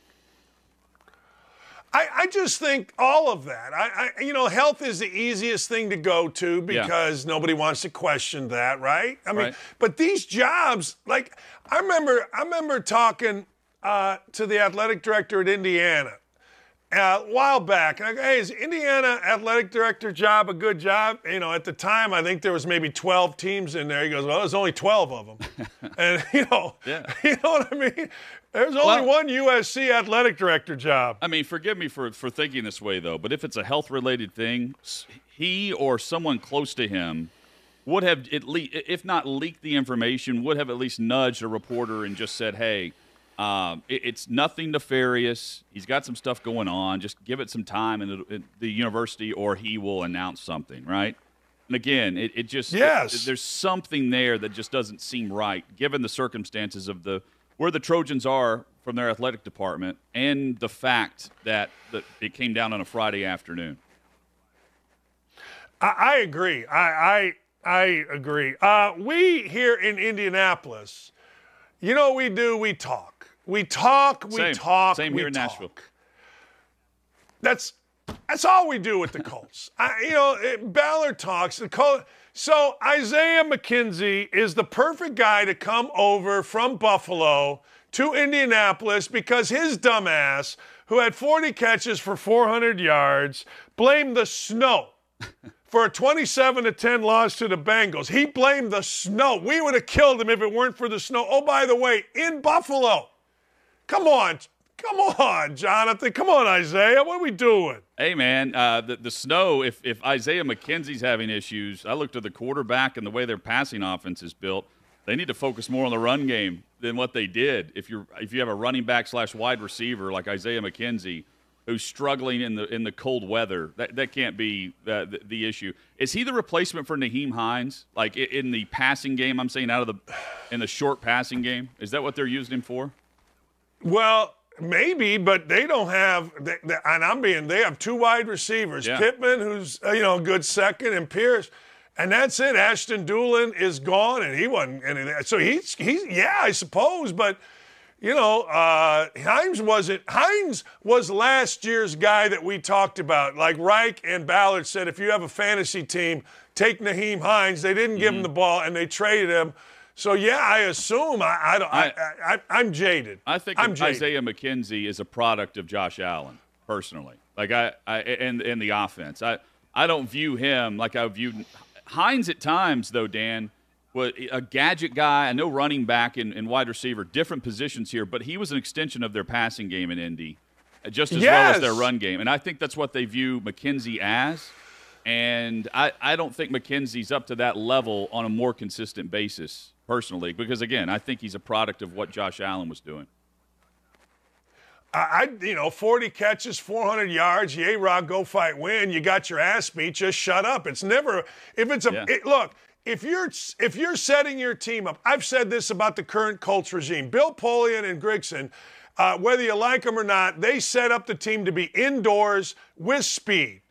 I, I, just think all of that. I, I, you know, health is the easiest thing to go to because yeah. nobody wants to question that, right? I mean, right. but these jobs, like I remember, I remember talking uh, to the athletic director at Indiana uh, a while back. I go, hey, is Indiana athletic director job a good job? You know, at the time, I think there was maybe 12 teams in there. He goes, well, there's only 12 of them. and, you know, yeah. you know what I mean? There's only well, one USC athletic director job. I mean, forgive me for, for thinking this way, though, but if it's a health related thing, he or someone close to him would have, at least, if not leaked the information, would have at least nudged a reporter and just said, hey, Um, it, it's nothing nefarious. He's got some stuff going on. Just give it some time and the, in the university, or he will announce something, right? And again, it, it just yes. It, there's something there that just doesn't seem right, given the circumstances of the where the Trojans are from their athletic department, and the fact that, that it came down on a Friday afternoon. I, I agree. I I, I agree. Uh, we here in Indianapolis, you know, what we do. We talk. We talk, we Same. talk, Same we here in talk. Nashville. That's that's all we do with the Colts. I, you know, it, Ballard talks. The Col- so Isaiah McKenzie is the perfect guy to come over from Buffalo to Indianapolis because his dumbass, who had 40 catches for 400 yards, blamed the snow for a 27 to 10 loss to the Bengals. He blamed the snow. We would have killed him if it weren't for the snow. Oh, by the way, in Buffalo. Come on. Come on, Jonathan. Come on, Isaiah. What are we doing? Hey, man, uh, the, the snow, if, if Isaiah McKenzie's having issues, I looked at the quarterback and the way their passing offense is built. They need to focus more on the run game than what they did. If you're if you have a running back slash wide receiver like Isaiah McKenzie, who's struggling in the in the cold weather, that, that can't be uh, the, the issue. Is he the replacement for Nyheim Hines? Like in the passing game, I'm saying out of the in the short passing game, is that what they're using him for? Well, maybe, but they don't have. They, they, and I'm being. They have two wide receivers: Yeah. Pittman, who's uh, you know a good second, and Pierce, and that's it. Ashton Dulin is gone, and he wasn't anything. So he's he's yeah, I suppose, but. You know, uh, Hines wasn't. Hines was last year's guy that we talked about. Like Reich and Ballard said, if you have a fantasy team, take Nyheim Hines. They didn't give him the ball, and they traded him. So yeah, I assume I, I don't. I, I, I, I'm jaded. I think I'm jaded. Isaiah McKenzie is a product of Josh Allen, personally. Like I, I and and the offense. I I don't view him like I viewed Hines at times, though. Dan was a gadget guy. I know running back and, and wide receiver, different positions here, but he was an extension of their passing game in Indy, uh, just as well as their run game. And I think that's what they view McKenzie as. And I, I don't think McKenzie's up to that level on a more consistent basis, personally, because again, I think he's a product of what Josh Allen was doing. I, I- you know, 40 catches, 400 yards. Yay, Rod, go fight, win. You got your ass beat. Just shut up. It's never. If it's a Yeah. it- look. If you're if you're setting your team up, I've said this about the current Colts regime. Bill Polian and Grigson, uh, whether you like them or not, they set up the team to be indoors with speed.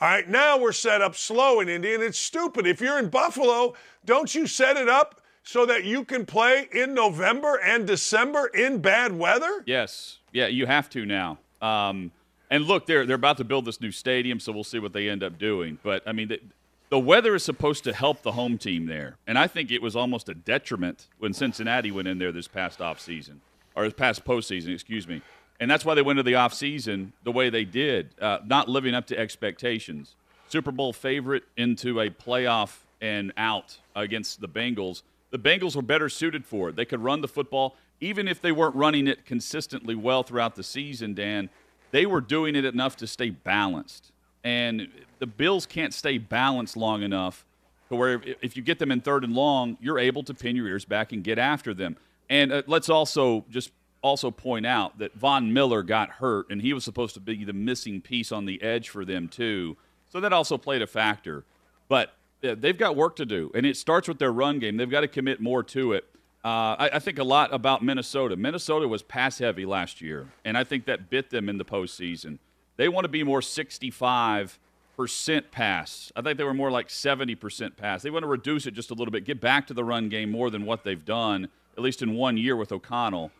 All right, now we're set up slow in Indy, and it's stupid. If you're in Buffalo, don't you set it up so that you can play in November and December in bad weather? Yes, yeah, you have to now. Um, and look, they're they're about to build this new stadium, so we'll see what they end up doing. But I mean, the, the weather is supposed to help the home team there, and I think it was almost a detriment when Cincinnati went in there this past off season or this past postseason, excuse me. And that's why they went to the off season the way they did, uh, not living up to expectations. Super Bowl favorite into a playoff and out against the Bengals. The Bengals were better suited for it. They could run the football, even if they weren't running it consistently well throughout the season, Dan. They were doing it enough to stay balanced. And the Bills can't stay balanced long enough to where if- you get them in third and long, you're able to pin your ears back and get after them. And uh, let's also just also point out that Von Miller got hurt, and he was supposed to be the missing piece on the edge for them too. So that also played a factor. But uh, they've got work to do, and it starts with their run game. They've got to commit more to it. Uh, I, I think a lot about Minnesota. Minnesota was pass heavy last year, and I think that bit them in the postseason. They want to be more 65 percent pass. I think they were more like 70 percent pass. They want to reduce it just a little bit, get back to the run game more than what they've done, at least in one year with O'Connell.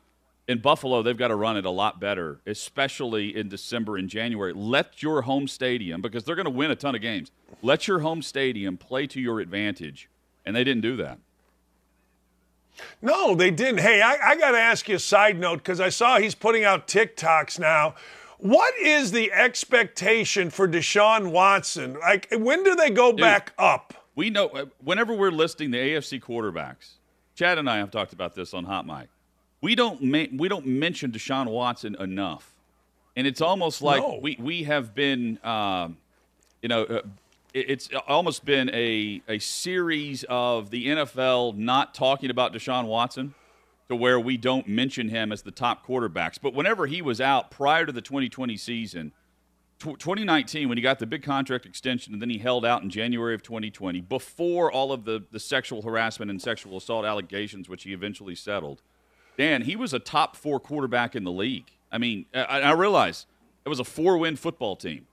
In Buffalo, they've got to run it a lot better, especially in December and January. Let your home stadium, because they're going to win a ton of games, let your home stadium play to your advantage. And they didn't do that. No, they didn't. Hey, I, I got to ask you a side note because I saw he's putting out TikToks now. What is the expectation for Deshaun Watson? Like, when do they go back up? We know uh, whenever we're listing the AFC quarterbacks, Chad and I have talked about this on Hot Mic. We don't ma- we don't mention Deshaun Watson enough, and it's almost like No. we we have been, um, you know, uh, it- it's almost been a a series of the NFL not talking about Deshaun Watson to where we don't mention him as the top quarterbacks. But whenever he was out prior to the 2020 season, 2019 when he got the big contract extension and then he held out in January of 2020 before all of the, the sexual harassment and sexual assault allegations which he eventually settled Dan he was a top 4 quarterback in the league. I mean I, I realize it was a 4-win football team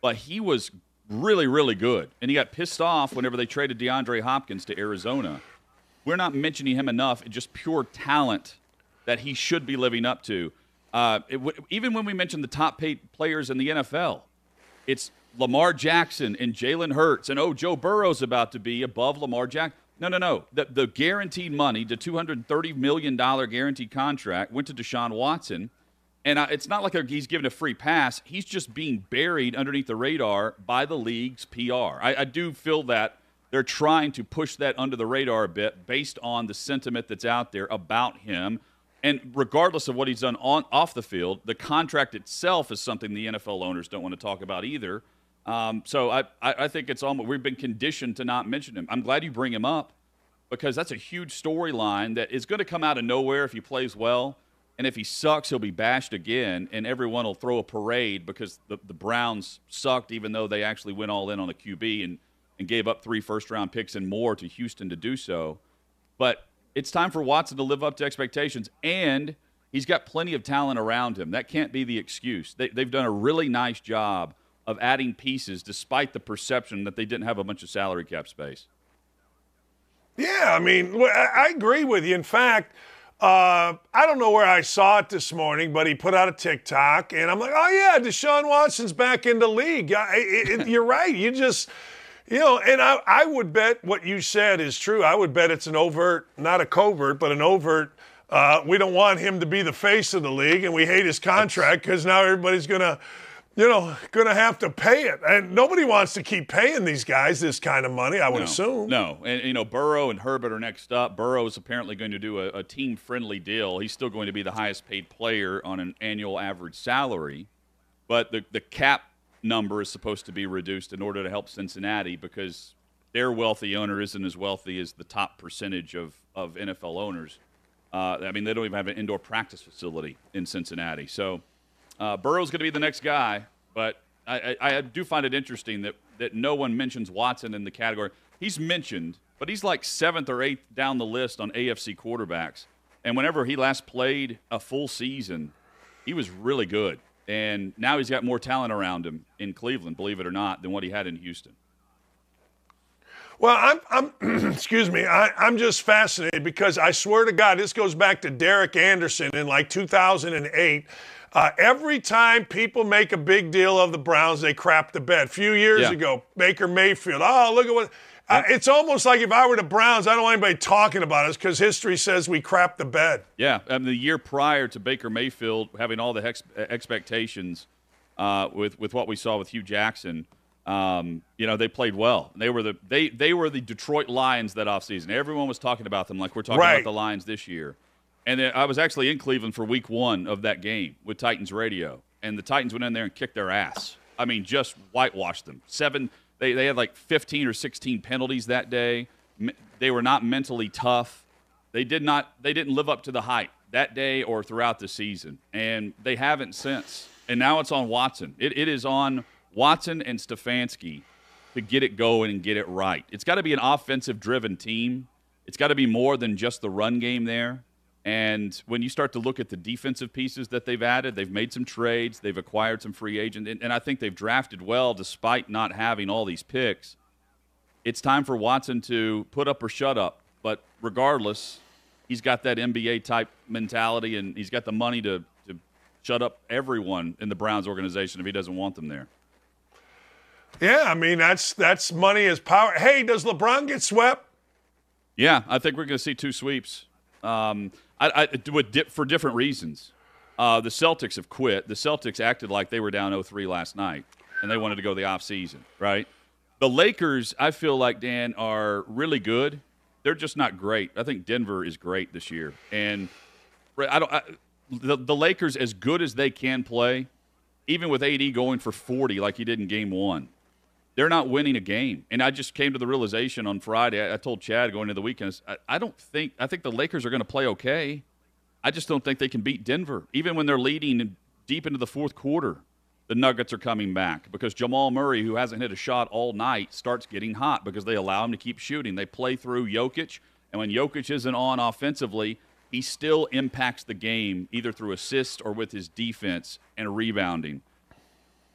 but he was really really good. And he got pissed off whenever they traded DeAndre Hopkins to Arizona. We're not mentioning him enough. Just pure talent that he should be living up to. Uh, w- even when we mention the top paid players in the NFL, it's Lamar Jackson and Jalen Hurts, and oh, Joe Burrow's about to be above Lamar Jackson. No, no, no. The, the guaranteed money, the $230 million guaranteed contract, went to Deshaun Watson. And uh, it's not like he's given a free pass. He's just being buried underneath the radar by the league's PR. I, I do feel that they're trying to push that under the radar a bit based on the sentiment that's out there about him and regardless of what he's done on off the field, the contract itself is something the NFL owners don't want to talk about either. Um, so I, I think it's almost we've been conditioned to not mention him. I'm glad you bring him up because that's a huge storyline that is going to come out of nowhere if he plays well. And if he sucks, he'll be bashed again, and everyone will throw a parade because the, the Browns sucked, even though they actually went all in on the QB and, and gave up three first round picks and more to Houston to do so. But it's time for Watson to live up to expectations, and he's got plenty of talent around him. That can't be the excuse. They, they've done a really nice job of adding pieces despite the perception that they didn't have a bunch of salary cap space. Yeah, I mean, I agree with you. In fact, uh, I don't know where I saw it this morning, but he put out a TikTok, and I'm like, oh, yeah, Deshaun Watson's back in the league. I, it, it, you're right. You just you know, and I, I would bet what you said is true. I would bet it's an overt, not a covert, but an overt. Uh, we don't want him to be the face of the league, and we hate his contract because now everybody's gonna, you know, gonna have to pay it, and nobody wants to keep paying these guys this kind of money. I would no, assume. No, and you know, Burrow and Herbert are next up. Burrow is apparently going to do a, a team-friendly deal. He's still going to be the highest-paid player on an annual average salary, but the the cap number is supposed to be reduced in order to help Cincinnati because their wealthy owner isn't as wealthy as the top percentage of, of NFL owners. Uh, I mean, they don't even have an indoor practice facility in Cincinnati. So uh, Burrow's going to be the next guy, but I, I, I, do find it interesting that, that no one mentions Watson in the category. He's mentioned, but he's like seventh or eighth down the list on AFC quarterbacks. And whenever he last played a full season, he was really good. And now he's got more talent around him in Cleveland, believe it or not, than what he had in Houston. Well, I'm, I'm excuse me, I, am just fascinated because I swear to God, this goes back to Derek Anderson in like 2008. Uh, every time people make a big deal of the Browns, they crap the bed. A few years yeah. ago, Baker Mayfield. Oh, look at what uh, it's almost like if I were the Browns, I don't want anybody talking about us because history says we crap the bed. Yeah, and the year prior to Baker Mayfield having all the hex- expectations uh, with with what we saw with Hue Jackson, um, you know they played well. They were the they they were the Detroit Lions that offseason. Everyone was talking about them like we're talking right. about the Lions this year. And then I was actually in Cleveland for Week One of that game with Titans radio, and the Titans went in there and kicked their ass. I mean, just whitewashed them. Seven they, they had like 15 or 16 penalties that day. They were not mentally tough. They did not. They didn't live up to the hype that day or throughout the season, and they haven't since. And now it's on Watson. It, it is on Watson and Stefanski to get it going and get it right. It's got to be an offensive-driven team. It's got to be more than just the run game there. And when you start to look at the defensive pieces that they've added, they've made some trades, they've acquired some free agents, and, and, I think they've drafted well despite not having all these picks. It's time for Watson to put up or shut up. But regardless, he's got that NBA type mentality, and he's got the money to, to shut up everyone in the Browns organization if he doesn't want them there. Yeah, I mean that's that's money is power. Hey, does LeBron get swept? Yeah, I think we're going to see two sweeps. Um, I, I for different reasons. Uh, the Celtics have quit. The Celtics acted like they were down 0-3 last night, and they wanted to go the off season, right? The Lakers, I feel like Dan are really good. They're just not great. I think Denver is great this year, and I don't. I, the, the Lakers, as good as they can play, even with AD going for 40 like he did in Game One, they're not winning a game. And I just came to the realization on Friday. I, I told Chad going into the weekend, I, I, don't think I think the Lakers are going to play okay. I just don't think they can beat Denver, even when they're leading deep into the fourth quarter. The Nuggets are coming back because Jamal Murray, who hasn't hit a shot all night, starts getting hot because they allow him to keep shooting. They play through Jokic, and when Jokic isn't on offensively, he still impacts the game either through assists or with his defense and rebounding.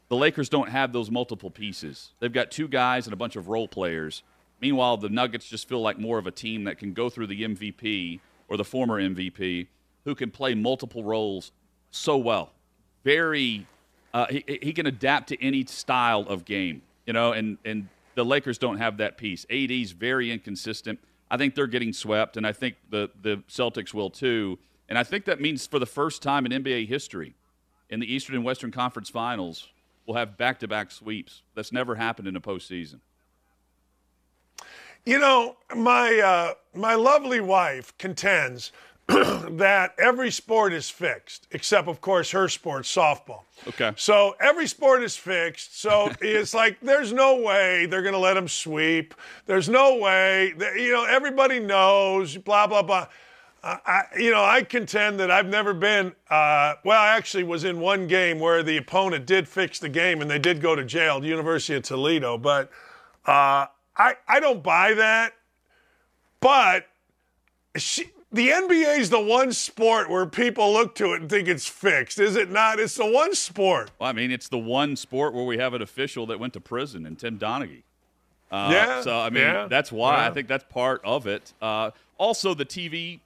The Lakers don't have those multiple pieces. They've got two guys and a bunch of role players. Meanwhile, the Nuggets just feel like more of a team that can go through the MVP or the former MVP who can play multiple roles so well. Very, uh, he, he can adapt to any style of game, you know, and, and the Lakers don't have that piece. AD's very inconsistent. I think they're getting swept, and I think the, the Celtics will too. And I think that means for the first time in NBA history, in the Eastern and Western Conference Finals, we'll have back to back sweeps. That's never happened in a postseason. You know, my uh, my lovely wife contends that every sport is fixed, except of course her sport, softball. Okay. So every sport is fixed. So it's like there's no way they're going to let them sweep. There's no way. That, you know, everybody knows. Blah blah blah. I, you know, I contend that I've never been. Uh, well, I actually was in one game where the opponent did fix the game and they did go to jail, the University of Toledo. But uh, I, I don't buy that. But she, the NBA is the one sport where people look to it and think it's fixed, is it not? It's the one sport. Well, I mean, it's the one sport where we have an official that went to prison, and Tim Donaghy. Uh, yeah. So I mean, yeah, that's why yeah. I think that's part of it. Uh, also, the TV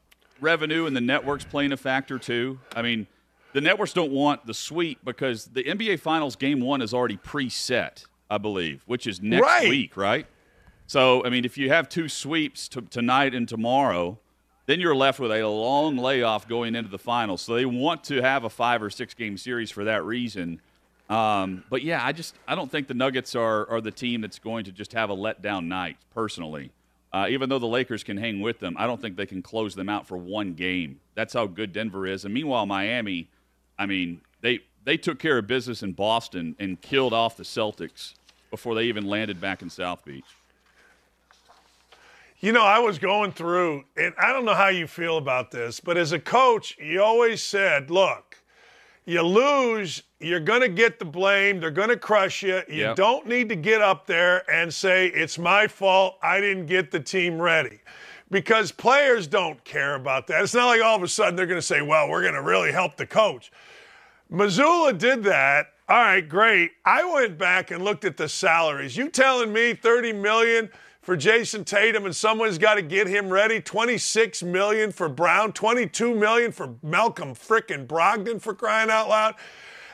revenue and the networks playing a factor too. I mean, the networks don't want the sweep because the NBA Finals Game One is already preset, I believe, which is next Right. week, right? So, I mean, if you have two sweeps t- tonight and tomorrow, then you're left with a long layoff going into the finals. So they want to have a five or six game series for that reason. Um, but yeah, I just I don't think the Nuggets are are the team that's going to just have a letdown night. Personally, uh, even though the Lakers can hang with them, I don't think they can close them out for one game. That's how good Denver is. And meanwhile, Miami, I mean, they they took care of business in Boston and killed off the Celtics before they even landed back in South Beach. You know, I was going through, and I don't know how you feel about this, but as a coach, you always said, look, you lose, you're going to get the blame. They're going to crush you. You Yep. don't need to get up there and say, it's my fault. I didn't get the team ready. Because players don't care about that. It's not like all of a sudden they're going to say, well, we're going to really help the coach. Mazzulla did that. All right, great. I went back and looked at the salaries. You telling me 30 million for Jayson Tatum and someone's got to get him ready? 26 million for Brown, 22 million for Malcolm frickin' Brogdon for crying out loud.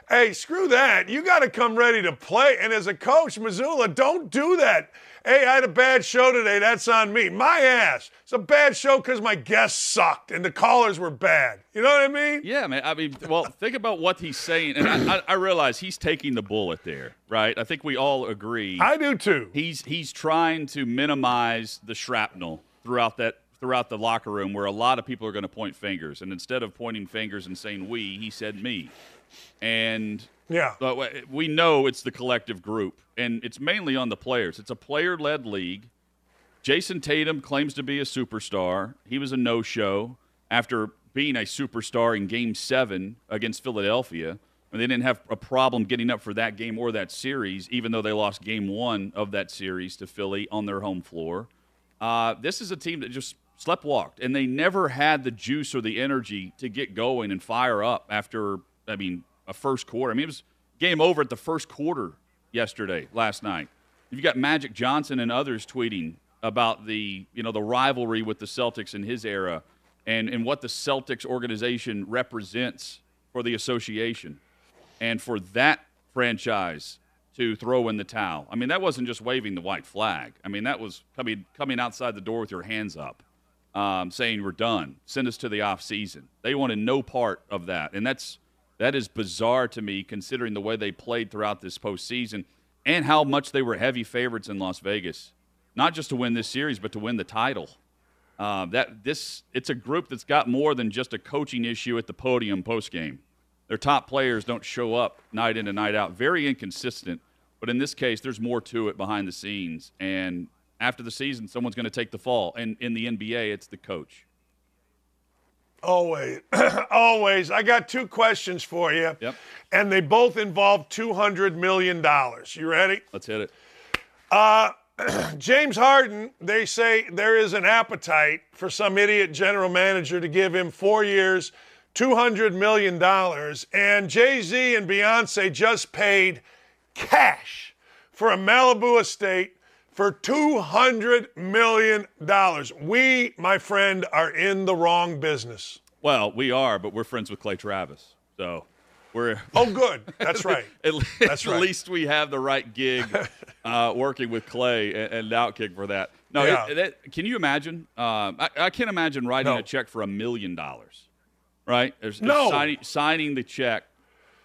Hey, screw that. You got to come ready to play. And as a coach, Mazzulla, don't do that. Hey, I had a bad show today. That's on me. My ass. It's a bad show because my guests sucked and the callers were bad. You know what I mean? Yeah, man. I mean, well, think about what he's saying, and I, I, I realize he's taking the bullet there, right? I think we all agree. I do too. He's he's trying to minimize the shrapnel throughout that throughout the locker room, where a lot of people are going to point fingers, and instead of pointing fingers and saying we, he said me, and Yeah. but we know it's the collective group, and it's mainly on the players. It's a player-led league. Jayson Tatum claims to be a superstar. He was a no-show after being a superstar in Game Seven against Philadelphia. And they didn't have a problem getting up for that game or that series, even though they lost Game One of that series to Philly on their home floor. Uh, this is a team that just sleptwalked, and they never had the juice or the energy to get going and fire up after, I mean, a first quarter. I mean, it was game over at the first quarter yesterday, last night. You've got Magic Johnson and others tweeting about the, you know, the rivalry with the Celtics in his era and, and what the Celtics organization represents for the association and for that franchise to throw in the towel. I mean, that wasn't just waving the white flag. I mean, that was coming coming outside the door with your hands up, um, saying we're done. Send us to the off season. They wanted no part of that, and that's that is bizarre to me, considering the way they played throughout this postseason and how much they were heavy favorites in Las Vegas, not just to win this series, but to win the title. Uh, that this it's a group that's got more than just a coaching issue at the podium post game. Their top players don't show up night in and night out. Very inconsistent. But in this case, there's more to it behind the scenes. And after the season, someone's going to take the fall. And in the NBA, it's the coach. Always. Always. I got two questions for you. Yep. And they both involve $200 million. You ready? Let's hit it. Uh, James Harden, they say there is an appetite for some idiot general manager to give him four years, $200 million. And Jay Z and Beyonce just paid cash for a Malibu estate for $200 million. We, my friend, are in the wrong business. Well, we are, but we're friends with Clay Travis. So we're. Oh, good. That's right. at, That's at least we have the right gig uh, working with Clay and, and outkick for that. No, Yeah. it, that, can you imagine? Um, I, I can't imagine writing No. a check for a million dollars, right? There's, No. signing, signing the check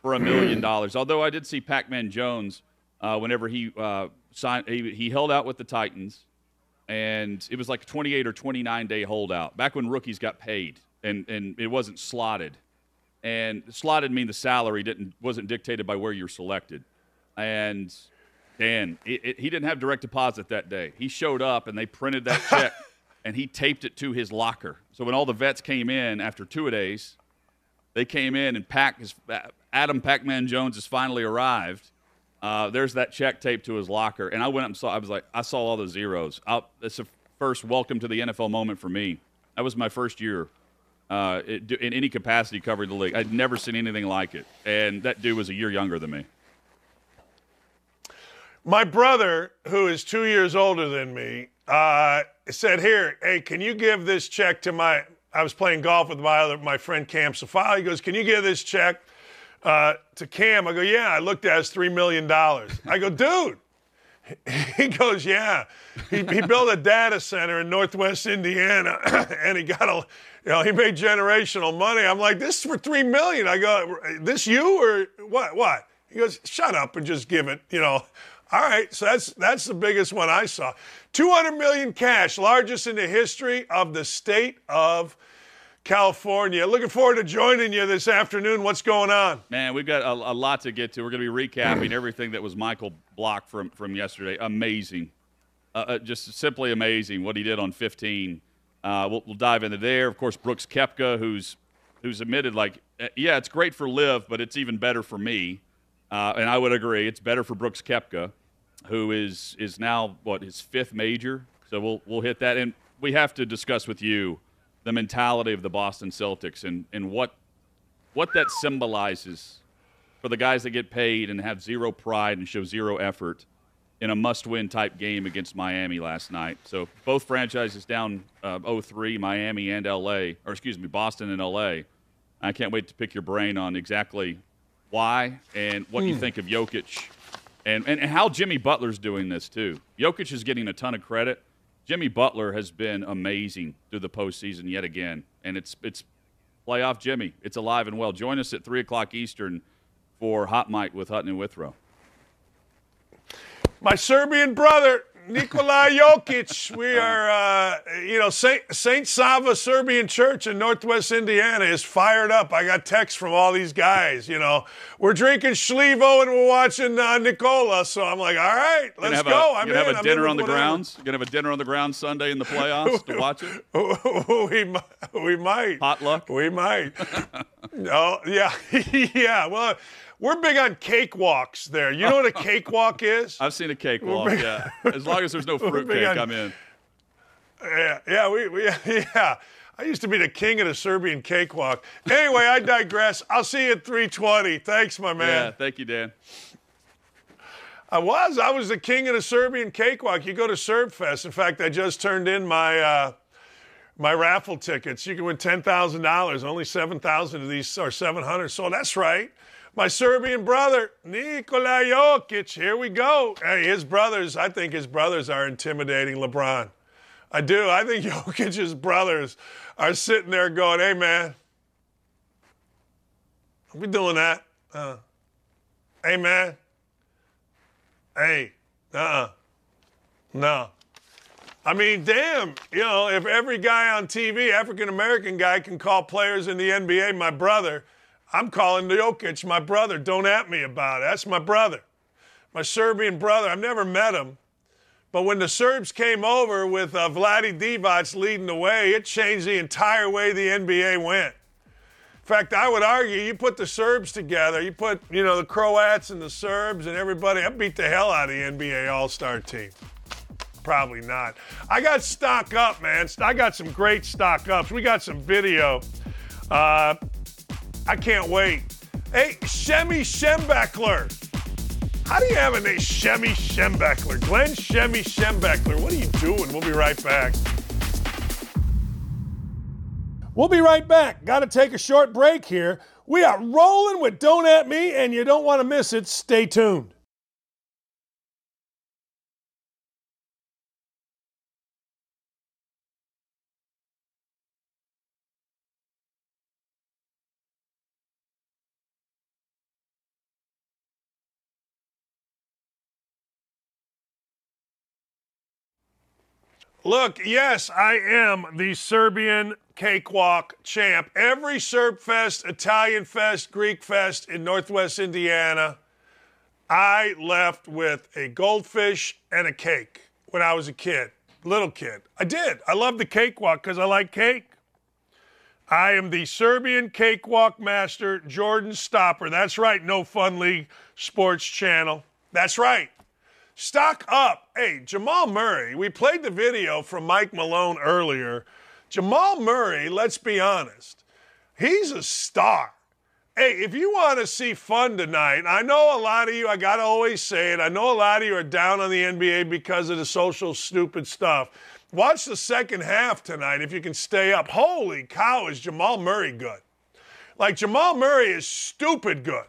for a million dollars. Although I did see Pac-Man Jones uh, whenever he uh, signed, he, he held out with the Titans, and it was like a 28 or 29 day holdout back when rookies got paid, and and it wasn't slotted and slotted mean the salary didn't wasn't dictated by where you're selected. And Dan, it, it, he didn't have direct deposit that day. He showed up and they printed that check and he taped it to his locker. So when all the vets came in after two days, they came in and Pac his, Adam Pac-Man Jones has finally arrived. Uh, there's that check taped to his locker, and I went up and saw. I was like, I saw all the zeros. i that's the first welcome to the NFL moment for me. That was my first year uh, it, in any capacity covering the league. I'd never seen anything like it, and that dude was a year younger than me. My brother, who is two years older than me, uh, said, "Here, hey, can you give this check to my?" I was playing golf with my other my friend Cam Safali. He goes, "Can you give this check uh, to Cam?" I go, "Yeah." I looked at it, it's three million dollars. I go, "Dude." He goes, "Yeah." He, he built a data center in Northwest Indiana, and he got a, you know, he made generational money. I'm like, "This is for three million. I go, "This you or what? What?" He goes, "Shut up and just give it." You know. All right, so that's that's the biggest one I saw. 200 million cash, largest in the history of the state of California. Looking forward to joining you this afternoon. What's going on? Man, we've got a, a lot to get to. We're going to be recapping everything that was Michael Block from from yesterday. Amazing, uh, uh, just simply amazing what he did on 15. Uh, we'll, we'll dive into there. Of course, Brooks Koepka, who's who's admitted like, uh, yeah, it's great for LIV, but it's even better for me. Uh, and I would agree, it's better for Brooks Koepka, who is is now what his fifth major. So we'll we'll hit that, and we have to discuss with you the mentality of the Boston Celtics and and what what that symbolizes for the guys that get paid and have zero pride and show zero effort in a must-win type game against Miami last night. So both franchises down uh, 0-3, Miami and LA, or excuse me, Boston and LA. I can't wait to pick your brain on exactly why and what you Hmm. think of Jokic and, and, and how Jimmy Butler's doing this too. Jokic is getting a ton of credit. Jimmy Butler has been amazing through the postseason yet again, and it's it's playoff Jimmy. It's alive and well. Join us at three o'clock Eastern for Hot Mic with Hutton and Withrow. My Serbian brother, Nikola Jokic. We are, uh, you know, Saint, Saint Sava Serbian Church in Northwest Indiana is fired up. I got texts from all these guys. You know, we're drinking Schlevo and we're watching uh, Nikola. So I'm like, all right, let's go. A, I'm gonna in. have a I'm dinner on the whatever. grounds. Gonna have a dinner on the grounds Sunday in the playoffs to watch it. we, we might. Potluck? We might. no, yeah, yeah. Well, we're big on cakewalks there. You know what a cakewalk is? I've seen a cakewalk. big- Yeah, as long as there's no fruitcake, on- I'm in. Yeah, yeah, we, we, yeah. I used to be the king of the Serbian cakewalk. Anyway, I digress. I'll see you at 320. Thanks, my man. Yeah, thank you, Dan. I was. I was the king of the Serbian cakewalk. You go to SerbFest. In fact, I just turned in my uh, my raffle tickets. You can win ten thousand dollars. Only seven thousand of these are seven hundred. So that's right. My Serbian brother, Nikola Jokic. Here we go. Hey, his brothers. I think his brothers are intimidating LeBron. I do. I think Jokic's brothers are sitting there going, "Hey, man, are we doing that? Uh, hey, man." Hey, uh-uh. No. I mean, damn, you know, if every guy on TV, African American guy, can call players in the NBA my brother, I'm calling Jokic my brother. Don't at me about it. That's my brother. My Serbian brother. I've never met him, But when the Serbs came over with uh, Vlade Divac leading the way, it changed the entire way the NBA went. In fact, I would argue you put the Serbs together, you put, you know, the Croats and the Serbs and everybody, I beat the hell out of the NBA All Star team. Probably not. I got stock up, man. I got some great stock ups. We got some video. Uh, I can't wait. Hey, Shemy Schembechler. How do you have a name, Shemy Schembechler? Glenn Shemy Schembechler. What are you doing? We'll be right back. We'll be right back. Got to take a short break here. We are rolling with Don't At Me, and you don't want to miss it. Stay tuned. Look, yes, I am the Serbian cakewalk champ. Every Serb Fest, Italian Fest, Greek Fest in Northwest Indiana, I left with a goldfish and a cake when I was a kid, little kid. I did. I love the cakewalk because I like cake. I am the Serbian cakewalk master, Jordan Stopper. That's right, No Fun League Sports Channel. That's right. Stock up. Hey, Jamal Murray, we played the video from Mike Malone earlier. Jamal Murray, let's be honest, he's a star. Hey, if you want to see fun tonight, I know a lot of you, I got to always say it, I know a lot of you are down on the NBA because of the social stupid stuff. Watch the second half tonight if you can stay up. Holy cow, is Jamal Murray good? Like, Jamal Murray is stupid good.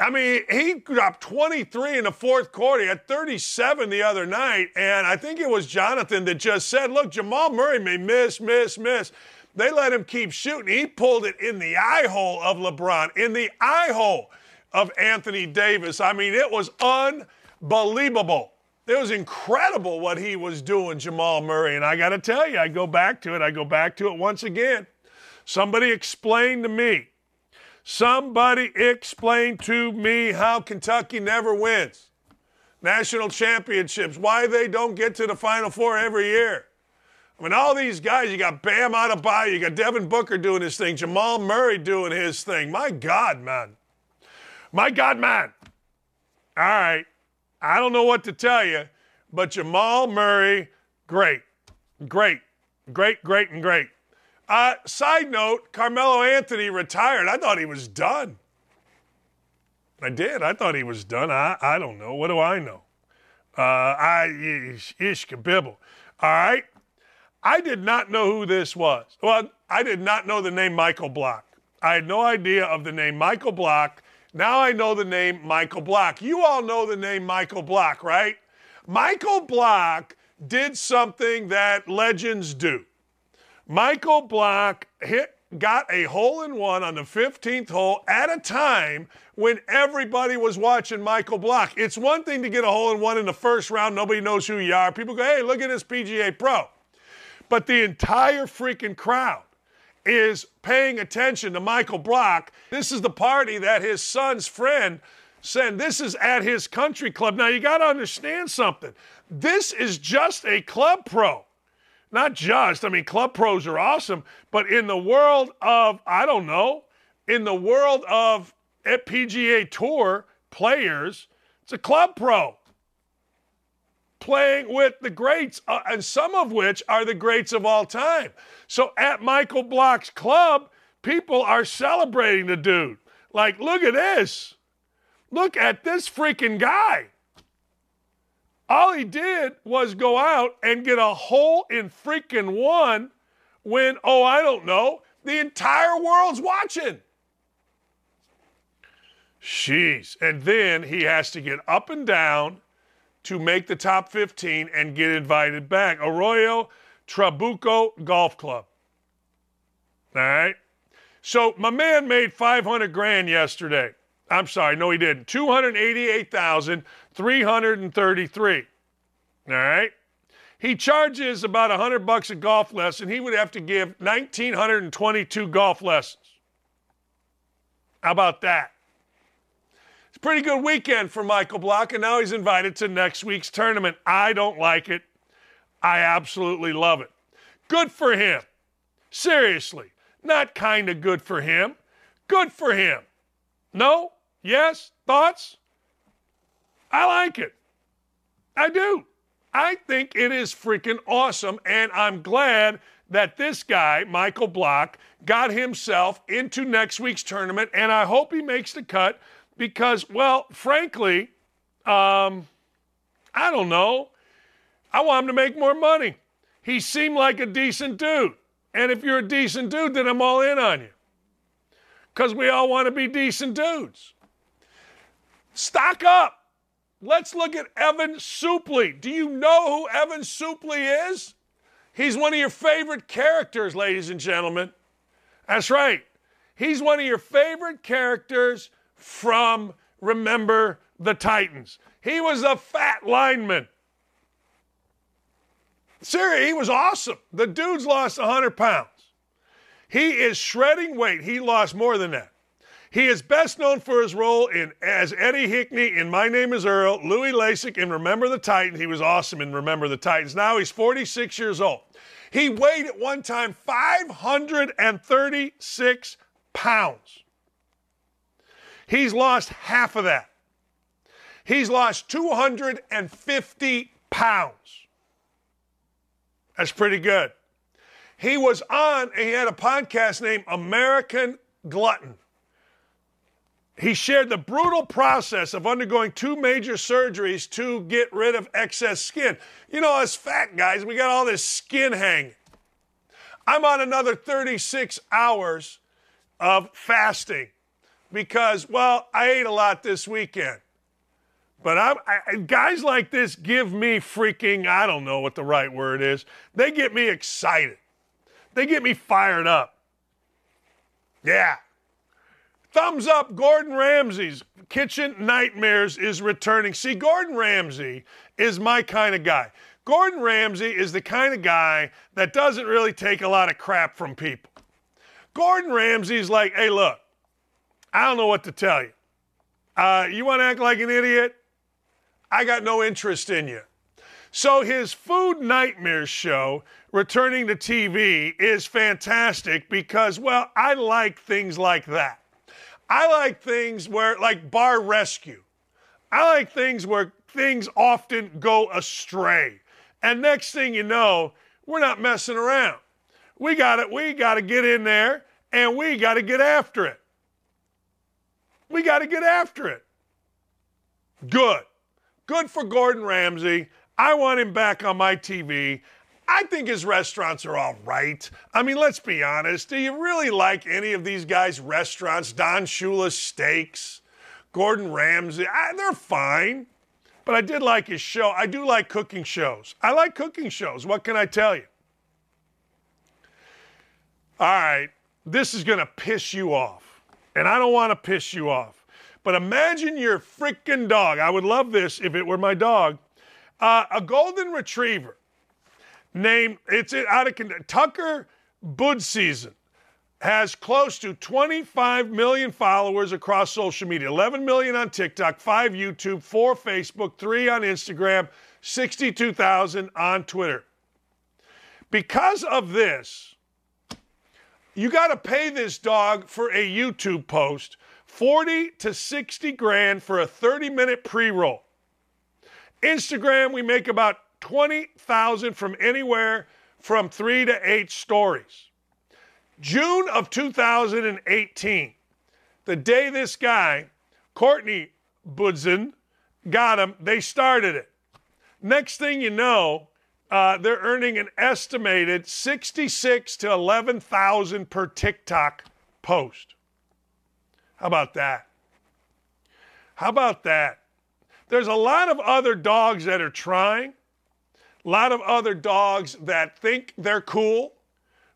I mean, he dropped 23 in the fourth quarter. He had 37 the other night. And I think it was Jonathan that just said, look, Jamal Murray may miss, miss, miss. They let him keep shooting. He pulled it in the eye hole of LeBron, in the eye hole of Anthony Davis. I mean, it was unbelievable. It was incredible what he was doing, Jamal Murray. And I got to tell you, I go back to it. I go back to it once again. Somebody explained to me Somebody explain to me how Kentucky never wins national championships, why they don't get to the Final Four every year. I mean, all these guys, you got Bam out of Adebayo, you got Devin Booker doing his thing, Jamal Murray doing his thing. My God, man. My God, man. All right. I don't know what to tell you, but Jamal Murray, great. Great. Great, great, and great. Uh, side note Carmelo Anthony retired. I thought he was done. I did. I thought he was done. I, I don't know. What do I know? Uh, I ish, ish kabibble. All right. I did not know who this was. Well, I did not know the name Michael Block. I had no idea of the name Michael Block. Now I know the name Michael Block. You all know the name Michael Block, right? Michael Block did something that legends do. Michael Block hit got a hole in one on the 15th hole at a time when everybody was watching Michael Block. It's one thing to get a hole in one in the first round, nobody knows who you are. People go, hey, look at this PGA pro. But the entire freaking crowd is paying attention to Michael Block. This is the party that his son's friend said, this is at his country club. Now, you got to understand something. This is just a club pro not just, I mean, club pros are awesome, but in the world of, I don't know, in the world of PGA Tour players, it's a club pro playing with the greats, uh, and some of which are the greats of all time. So at Michael Block's club, people are celebrating the dude. Like, look at this. Look at this freaking guy. All he did was go out and get a hole in freaking one when, oh, I don't know, the entire world's watching. Jeez. And then he has to get up and down to make the top 15 and get invited back. Arroyo Trabuco Golf Club. All right. So my man made 500 grand yesterday. I'm sorry, no, he didn't. 288,333. All right. He charges about 100 bucks a golf lesson. He would have to give 1,922 golf lessons. How about that? It's a pretty good weekend for Michael Block, and now he's invited to next week's tournament. I don't like it. I absolutely love it. Good for him. Seriously. Not kind of good for him. Good for him. No? Yes? Thoughts? I like it. I do. I think it is freaking awesome, and I'm glad that this guy, Michael Block, got himself into next week's tournament, and I hope he makes the cut because, well, frankly, um, I don't know. I want him to make more money. He seemed like a decent dude. And if you're a decent dude, then I'm all in on you. Because we all want to be decent dudes. Stock up. Let's look at Ethan Suplee. Do you know who Ethan Suplee is? He's one of your favorite characters, ladies and gentlemen. That's right. He's one of your favorite characters from Remember the Titans. He was a fat lineman. Seriously, he was awesome. The dude's lost 100 pounds. He is shredding weight. He lost more than that. He is best known for his role in as Eddie Hickney in My Name is Earl, Louie Lastik in Remember the Titans. He was awesome in Remember the Titans. Now he's 46 years old. He weighed at one time 536 pounds. He's lost half of that. He's lost 250 pounds. That's pretty good. He was on, he had a podcast named American Glutton. He shared the brutal process of undergoing two major surgeries to get rid of excess skin. You know, us fat guys, we got all this skin hang. I'm on another 36 hours of fasting because, well, I ate a lot this weekend. But I'm, I, guys like this give me freaking, I don't know what the right word is. They get me excited. They get me fired up. Yeah. Thumbs up, Gordon Ramsay's Kitchen Nightmares is returning. See, Gordon Ramsay is my kind of guy. Gordon Ramsay is the kind of guy that doesn't really take a lot of crap from people. Gordon Ramsay's like, hey, look, I don't know what to tell you. Uh, you want to act like an idiot? I got no interest in you. So his Food Nightmares show returning to TV is fantastic because, well, I like things like that. I like things where, like Bar Rescue. I like things where things often go astray. And next thing you know, we're not messing around. We got it. We got to get in there and we got to get after it. We got to get after it. Good. Good for Gordon Ramsay. I want him back on my TV. I think his restaurants are all right. I mean, let's be honest. Do you really like any of these guys' restaurants? Don Shula's Steaks, Gordon Ramsay, I, they're fine. But I did like his show. I do like cooking shows. I like cooking shows. What can I tell you? All right, this is going to piss you off. And I don't want to piss you off. But imagine your freaking dog. I would love this if it were my dog. Uh, a golden retriever named, it's out of Tucker Budzyn has close to 25 million followers across social media 11 million on TikTok, 5 YouTube, 4 Facebook, 3 on Instagram, 62,000 on Twitter. Because of this, you got to pay this dog for a YouTube post 40 to 60 grand for a 30 minute pre roll. Instagram, we make about 20,000 from anywhere from three to eight stories. June of 2018, the day this guy, Courtney Budzyn, got him, they started it. Next thing you know, uh, they're earning an estimated 66 to 11,000 per TikTok post. How about that? How about that? There's a lot of other dogs that are trying, a lot of other dogs that think they're cool,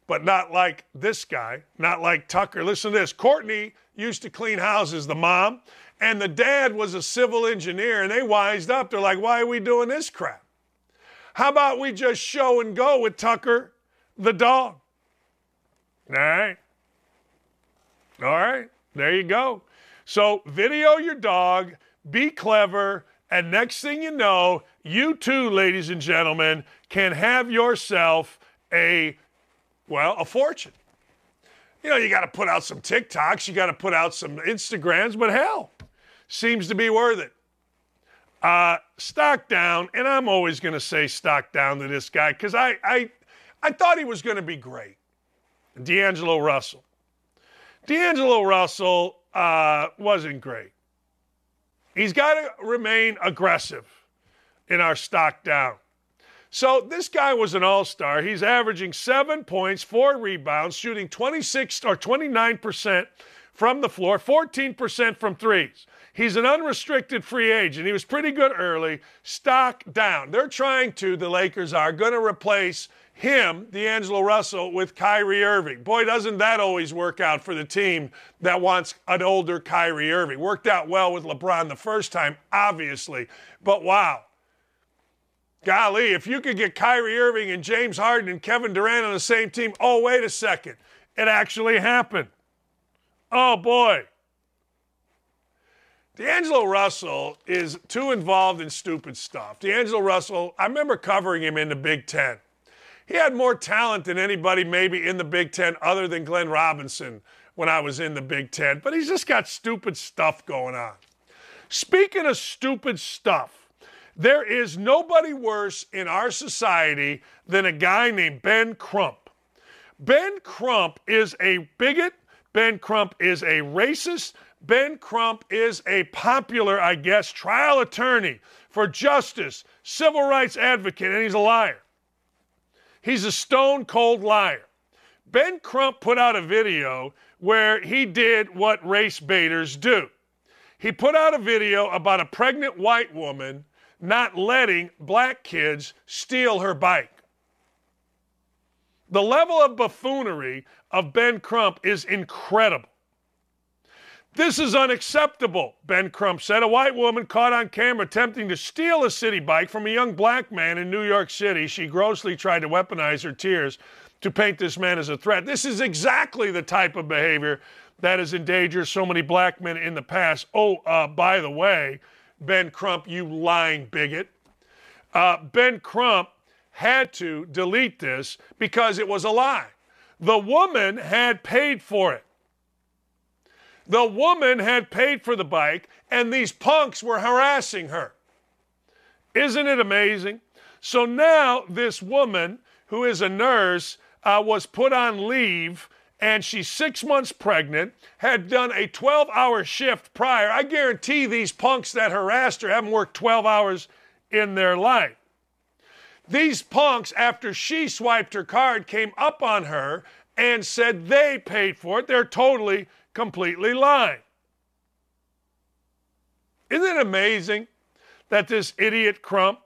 but not like this guy, not like Tucker. Listen to this Courtney used to clean houses, the mom, and the dad was a civil engineer, and they wised up. They're like, why are we doing this crap? How about we just show and go with Tucker, the dog? All right. All right. There you go. So, video your dog, be clever, and next thing you know, you too, ladies and gentlemen, can have yourself a, well, a fortune. You know, you got to put out some TikToks, you got to put out some Instagrams, but hell, seems to be worth it. Uh, stock down, and I'm always going to say stock down to this guy because I, I, I thought he was going to be great. D'Angelo Russell. D'Angelo Russell uh, wasn't great. He's got to remain aggressive in our stock down. So this guy was an all-star. He's averaging seven points, four rebounds, shooting 26 or 29% from the floor, 14% from threes. He's an unrestricted free agent. He was pretty good early. Stock down. They're trying to, the Lakers are, going to replace him, D'Angelo Russell, with Kyrie Irving. Boy, doesn't that always work out for the team that wants an older Kyrie Irving. Worked out well with LeBron the first time, obviously. But wow. Golly, if you could get Kyrie Irving and James Harden and Kevin Durant on the same team, oh, wait a second. It actually happened. Oh, boy. D'Angelo Russell is too involved in stupid stuff. D'Angelo Russell, I remember covering him in the Big Ten. He had more talent than anybody maybe in the Big Ten other than Glenn Robinson when I was in the Big Ten, but he's just got stupid stuff going on. Speaking of stupid stuff, there is nobody worse in our society than a guy named Ben Crump. Ben Crump is a bigot. Ben Crump is a racist. Ben Crump is a popular, I guess, trial attorney for justice, civil rights advocate, and he's a liar. He's a stone cold liar. Ben Crump put out a video where he did what race baiters do. He put out a video about a pregnant white woman not letting black kids steal her bike. The level of buffoonery of Ben Crump is incredible. This is unacceptable, Ben Crump said. A white woman caught on camera attempting to steal a city Bike from a young black man in New York City. She grossly tried to weaponize her tears to paint this man as a threat. This is exactly the type of behavior that has endangered so many black men in the past. Oh, uh, by the way, Ben Crump, you lying bigot. Uh, ben Crump had to delete this because it was a lie. The woman had paid for it. The woman had paid for the bike, and these punks were harassing her. Isn't it amazing? So now this woman, who is a nurse, uh, was put on leave and she's six months pregnant, had done a 12 hour shift prior. I guarantee these punks that harassed her haven't worked 12 hours in their life. These punks, after she swiped her card, came up on her and said they paid for it. They're totally completely lying. Isn't it amazing that this idiot Crump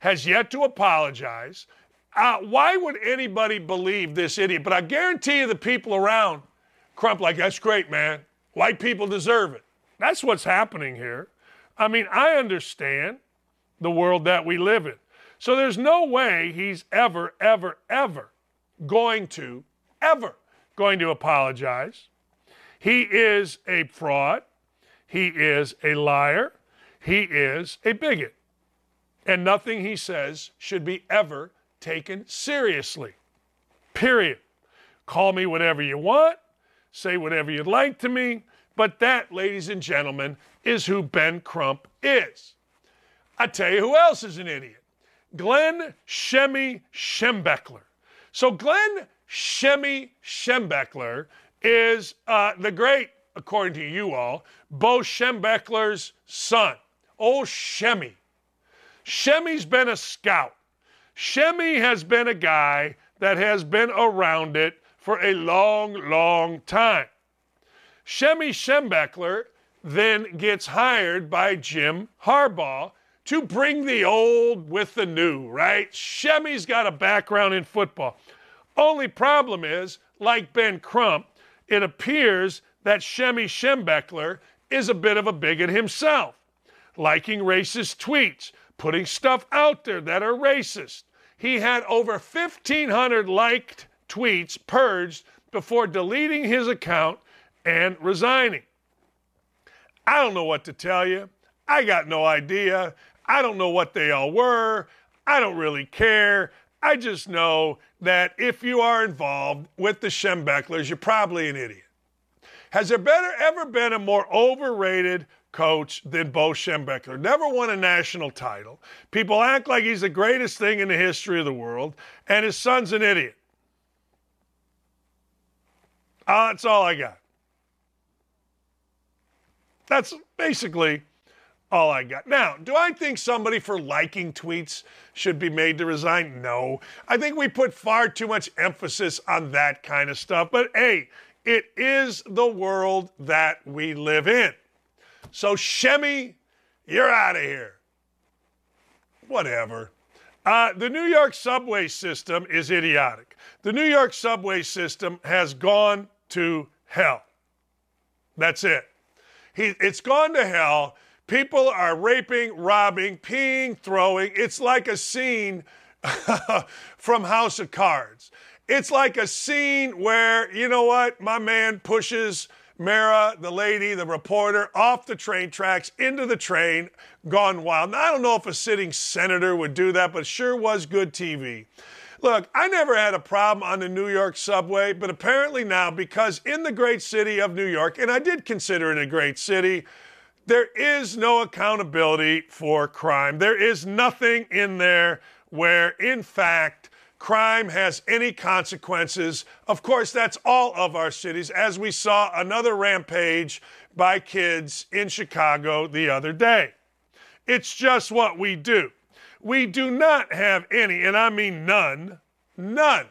has yet to apologize? Uh, why would anybody believe this idiot? But I guarantee you the people around Crump, like, that's great, man. White people deserve it. That's what's happening here. I mean, I understand the world that we live in. So there's no way he's ever, ever, ever going to, ever going to apologize. He is a fraud. He is a liar. He is a bigot. And nothing he says should be ever taken seriously. Period. Call me whatever you want, say whatever you'd like to me, but that, ladies and gentlemen, is who Ben Crump is. I tell you who else is an idiot Glenn Shemy Schembechler. So, Glenn Shemy Schembechler is uh, the great, according to you all, Bo Schembechler's son, old Shemy. Shemy's been a scout. Shemy has been a guy that has been around it for a long, long time. Shemy Schembechler then gets hired by Jim Harbaugh to bring the old with the new, right? Shemy's got a background in football. Only problem is, like Ben Crump, it appears that Shemy Schembechler is a bit of a bigot himself, liking racist tweets, putting stuff out there that are racist. He had over 1,500 liked tweets purged before deleting his account and resigning. I don't know what to tell you. I got no idea. I don't know what they all were. I don't really care. I just know that if you are involved with the Schembechlers, you're probably an idiot. Has there better, ever been a more overrated coach than Bo Schembechler? Never won a national title. People act like he's the greatest thing in the history of the world, and his son's an idiot. Uh, that's all I got. That's basically all I got. Now, do I think somebody for liking tweets should be made to resign? No. I think we put far too much emphasis on that kind of stuff. But hey, it is the world that we live in. So, Shemy, you're out of here. Whatever. Uh, the New York subway system is idiotic. The New York subway system has gone to hell. That's it. He, it's gone to hell People are raping, robbing, peeing, throwing. It's like a scene from House of Cards. It's like a scene where, you know what, my man pushes Mara, the lady, the reporter, off the train tracks into the train, gone wild. Now, I don't know if a sitting senator would do that, but sure was good TV. Look, I never had a problem on the New York subway, but apparently now, because in the great city of New York, and I did consider it a great city, there is no accountability for crime. There is nothing in there where, in fact, crime has any consequences. Of course, that's all of our cities, as we saw another rampage by kids in Chicago the other day. It's just what we do. We do not have any, and I mean none, none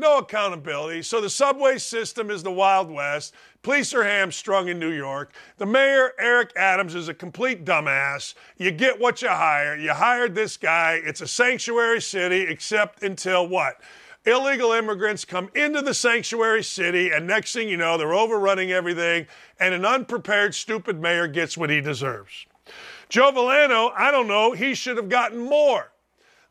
no accountability. So the subway system is the Wild West. Police are hamstrung in New York. The mayor, Eric Adams, is a complete dumbass. You get what you hire. You hired this guy. It's a sanctuary city, except until what? Illegal immigrants come into the sanctuary city, and next thing you know, they're overrunning everything, and an unprepared, stupid mayor gets what he deserves. Joe Veleno, I don't know, he should have gotten more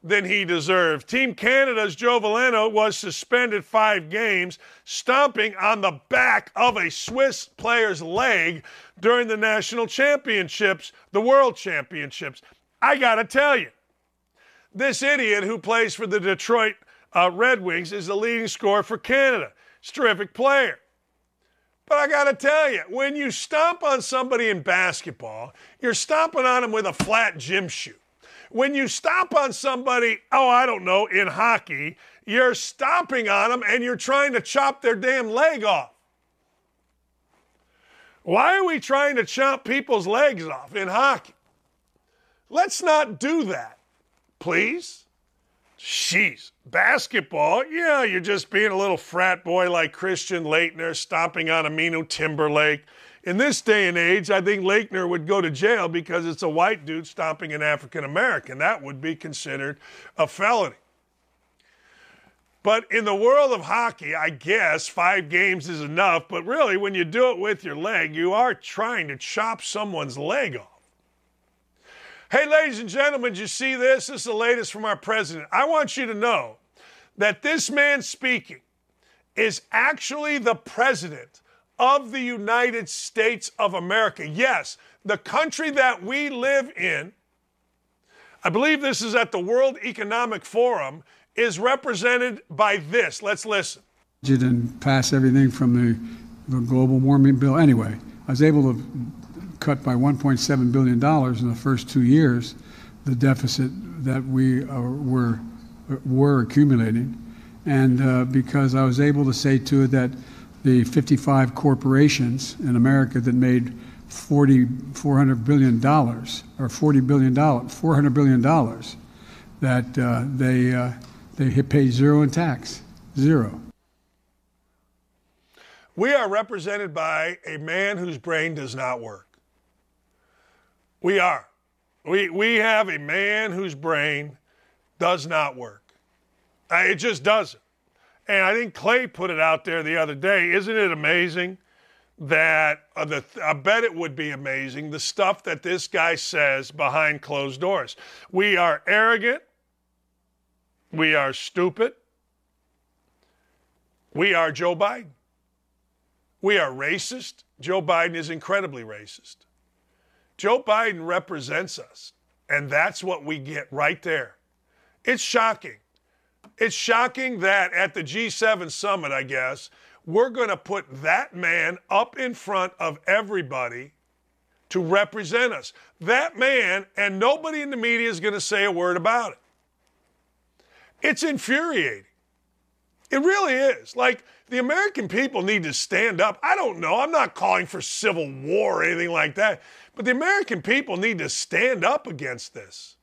than he deserved. Team Canada's Joe Veleno was suspended five games, stomping on the back of a Swiss player's leg during the national championships, the world championships. I got to tell you, this idiot who plays for the Detroit uh, Red Wings is the leading scorer for Canada. He's a terrific player. But I got to tell you, when you stomp on somebody in basketball, you're stomping on them with a flat gym shoe. When you stop on somebody, oh, I don't know, in hockey, you're stomping on them and you're trying to chop their damn leg off. Why are we trying to chop people's legs off in hockey? Let's not do that, please. Jeez. Basketball, yeah, you're just being a little frat boy like Christian Laettner stomping on Aminu Timberlake. In this day and age, I think Laettner would go to jail because it's a white dude stomping an African American. That would be considered a felony. But in the world of hockey, I guess five games is enough. But really, when you do it with your leg, you are trying to chop someone's leg off. Hey, ladies and gentlemen, did you see this? This is the latest from our president. I want you to know that this man speaking is actually the president of the United States of America. Yes, the country that we live in, I believe this is at the World Economic Forum, is represented by this. Let's listen. You didn't pass everything from the, the global warming bill. Anyway, I was able to cut by $1.7 billion in the first two years the deficit that we uh, were, were accumulating. And uh, because I was able to say to it that the 55 corporations in America that made 40, 400 billion dollars or 40 billion dollars, 400 billion dollars, that uh, they uh, they pay zero in tax, zero. We are represented by a man whose brain does not work. We are. We, we have a man whose brain does not work. Uh, it just doesn't. And I think Clay put it out there the other day. Isn't it amazing that uh, the, I bet it would be amazing the stuff that this guy says behind closed doors. We are arrogant. We are stupid. We are Joe Biden. We are racist. Joe Biden is incredibly racist. Joe Biden represents us. And that's what we get right there. It's shocking. It's shocking that at the G7 summit, I guess, we're going to put that man up in front of everybody to represent us. That man, and nobody in the media is going to say a word about it. It's infuriating. It really is. Like, the American people need to stand up. I don't know. I'm not calling for civil war or anything like that. But the American people need to stand up against this.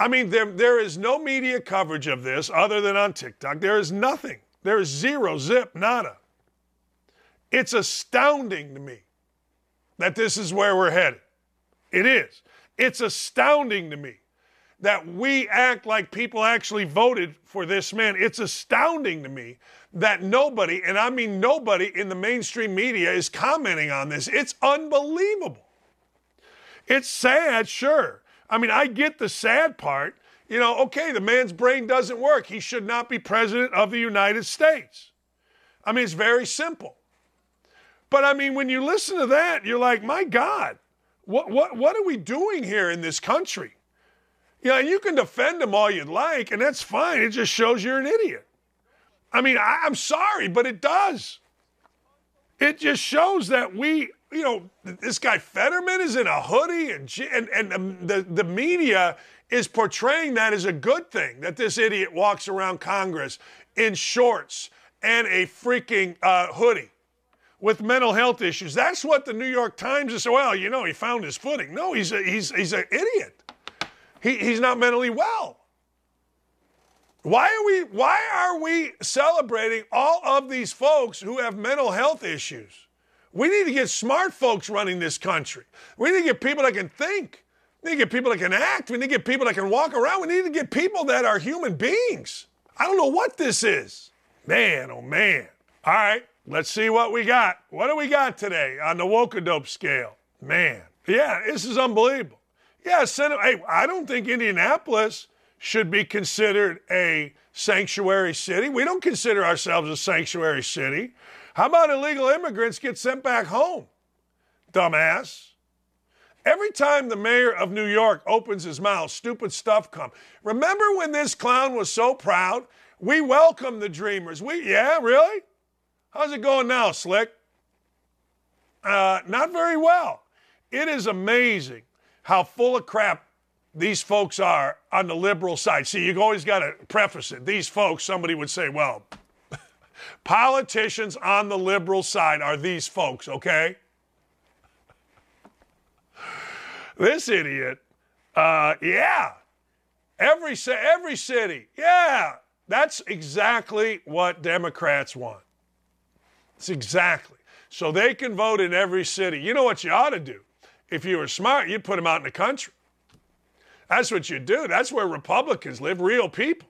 I mean, there, there is no media coverage of this other than on TikTok. There is nothing. There is zero, zip, nada. It's astounding to me that this is where we're headed. It is. It's astounding to me that we act like people actually voted for this man. It's astounding to me that nobody, and I mean nobody in the mainstream media, is commenting on this. It's unbelievable. It's sad, sure. I mean, I get the sad part. You know, okay, the man's brain doesn't work. He should not be president of the United States. I mean, it's very simple. But I mean, when you listen to that, you're like, my God, what, what, what are we doing here in this country? Yeah, you can defend him all you'd like, and that's fine. It just shows you're an idiot. I mean, I, I'm sorry, but it does. It just shows that we, you know, this guy Fetterman is in a hoodie, and and and the the media is portraying that as a good thing that this idiot walks around Congress in shorts and a freaking uh, hoodie with mental health issues. That's what the New York Times is. Well, you know, he found his footing. No, he's a, he's he's an idiot. He, he's not mentally well. Why are we why are we celebrating all of these folks who have mental health issues? We need to get smart folks running this country. We need to get people that can think. We need to get people that can act. We need to get people that can walk around. We need to get people that are human beings. I don't know what this is. Man, oh man. All right, let's see what we got. What do we got today on the Wokadope scale? Man, yeah, this is unbelievable. Yeah, Senator, hey, I don't think Indianapolis should be considered a sanctuary city. We don't consider ourselves a sanctuary city. How about illegal immigrants get sent back home? Dumbass. Every time the mayor of New York opens his mouth, stupid stuff comes. Remember when this clown was so proud? We welcome the dreamers. We yeah, really? How's it going now, Slick? Uh, not very well. It is amazing how full of crap these folks are on the liberal side. See, you always got to preface it. These folks, somebody would say, well, politicians on the liberal side are these folks, okay? This idiot, uh, yeah. Every, every city, yeah. That's exactly what Democrats want. It's exactly. So they can vote in every city. You know what you ought to do? If you were smart, you'd put them out in the country. That's what you do. That's where Republicans live, real people.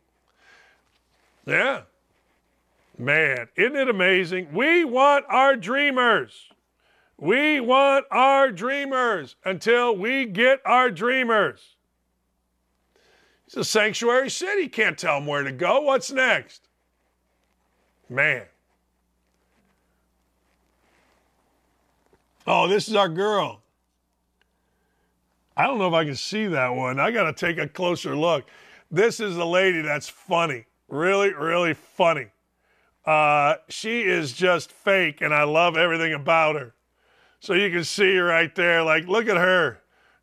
Yeah. Man, isn't it amazing? We want our dreamers. We want our dreamers until we get our dreamers. It's a sanctuary city. Can't tell them where to go. What's next? Man. Oh, this is our girl. I don't know if I can see that one. I got to take a closer look. This is a lady that's funny, really, really funny. Uh, she is just fake, and I love everything about her. So you can see right there. Like, look at her.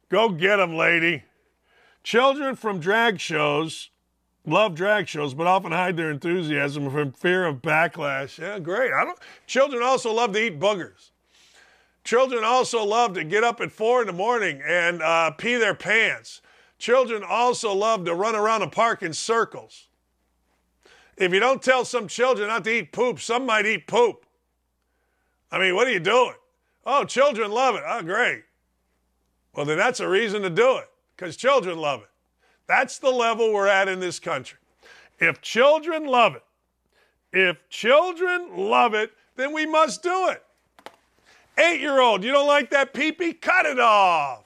Go get them, lady. Children from drag shows love drag shows, but often hide their enthusiasm from fear of backlash. Yeah, great. I don't. Children also love to eat boogers. Children also love to get up at four in the morning and uh, pee their pants. Children also love to run around a park in circles. If you don't tell some children not to eat poop, some might eat poop. I mean, what are you doing? Oh, children love it. Oh, great. Well, then that's a reason to do it because children love it. That's the level we're at in this country. If children love it, if children love it, then we must do it. Eight year old, you don't like that peepee? Cut it off.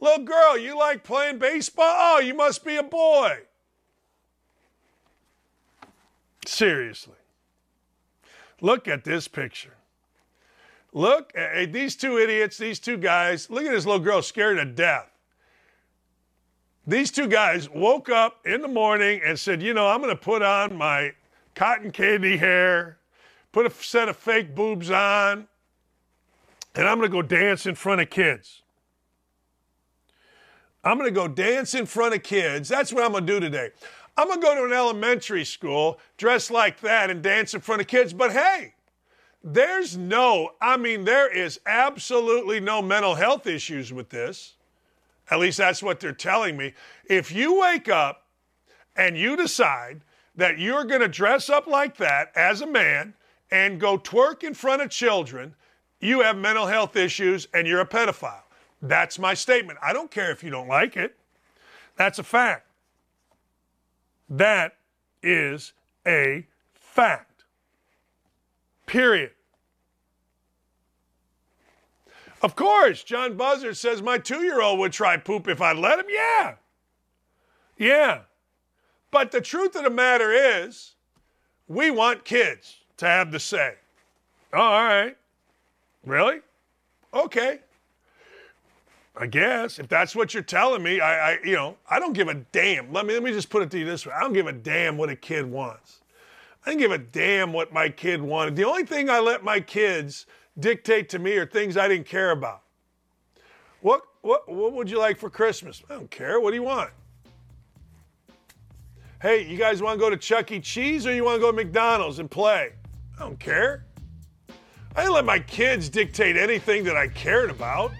Little girl, you like playing baseball? Oh, you must be a boy. Seriously. Look at this picture. Look, at these two idiots, these two guys, look at this little girl scared to death. These two guys woke up in the morning and said, You know, I'm going to put on my cotton candy hair, put a set of fake boobs on, and I'm going to go dance in front of kids. I'm going to go dance in front of kids. That's what I'm going to do today. I'm going to go to an elementary school dressed like that and dance in front of kids. But hey, there's no, I mean, there is absolutely no mental health issues with this. At least that's what they're telling me. If you wake up and you decide that you're going to dress up like that as a man and go twerk in front of children, you have mental health issues and you're a pedophile. That's my statement. I don't care if you don't like it. That's a fact. That is a fact. Period. Of course, John Buzzard says my two year old would try poop if I'd let him. Yeah. Yeah. But the truth of the matter is, we want kids to have the say. All right. Really? Okay. I guess if that's what you're telling me, I, I, you know, I don't give a damn. Let me let me just put it to you this way: I don't give a damn what a kid wants. I don't give a damn what my kid wanted. The only thing I let my kids dictate to me are things I didn't care about. What what what would you like for Christmas? I don't care. What do you want? Hey, you guys want to go to Chuck E. Cheese or you want to go to McDonald's and play? I don't care. I didn't let my kids dictate anything that I cared about.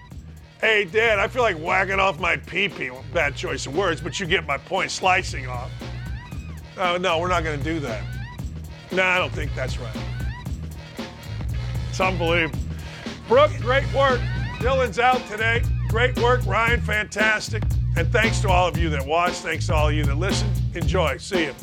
Hey, Dad, I feel like whacking off my pee-pee. Bad choice of words, but you get my point. Slicing off. Oh, no, we're not going to do that. No, I don't think that's right. It's unbelievable. Brooke, great work. Dylan's out today. Great work. Ryan, fantastic. And thanks to all of you that watched. Thanks to all of you that listened. Enjoy. See you.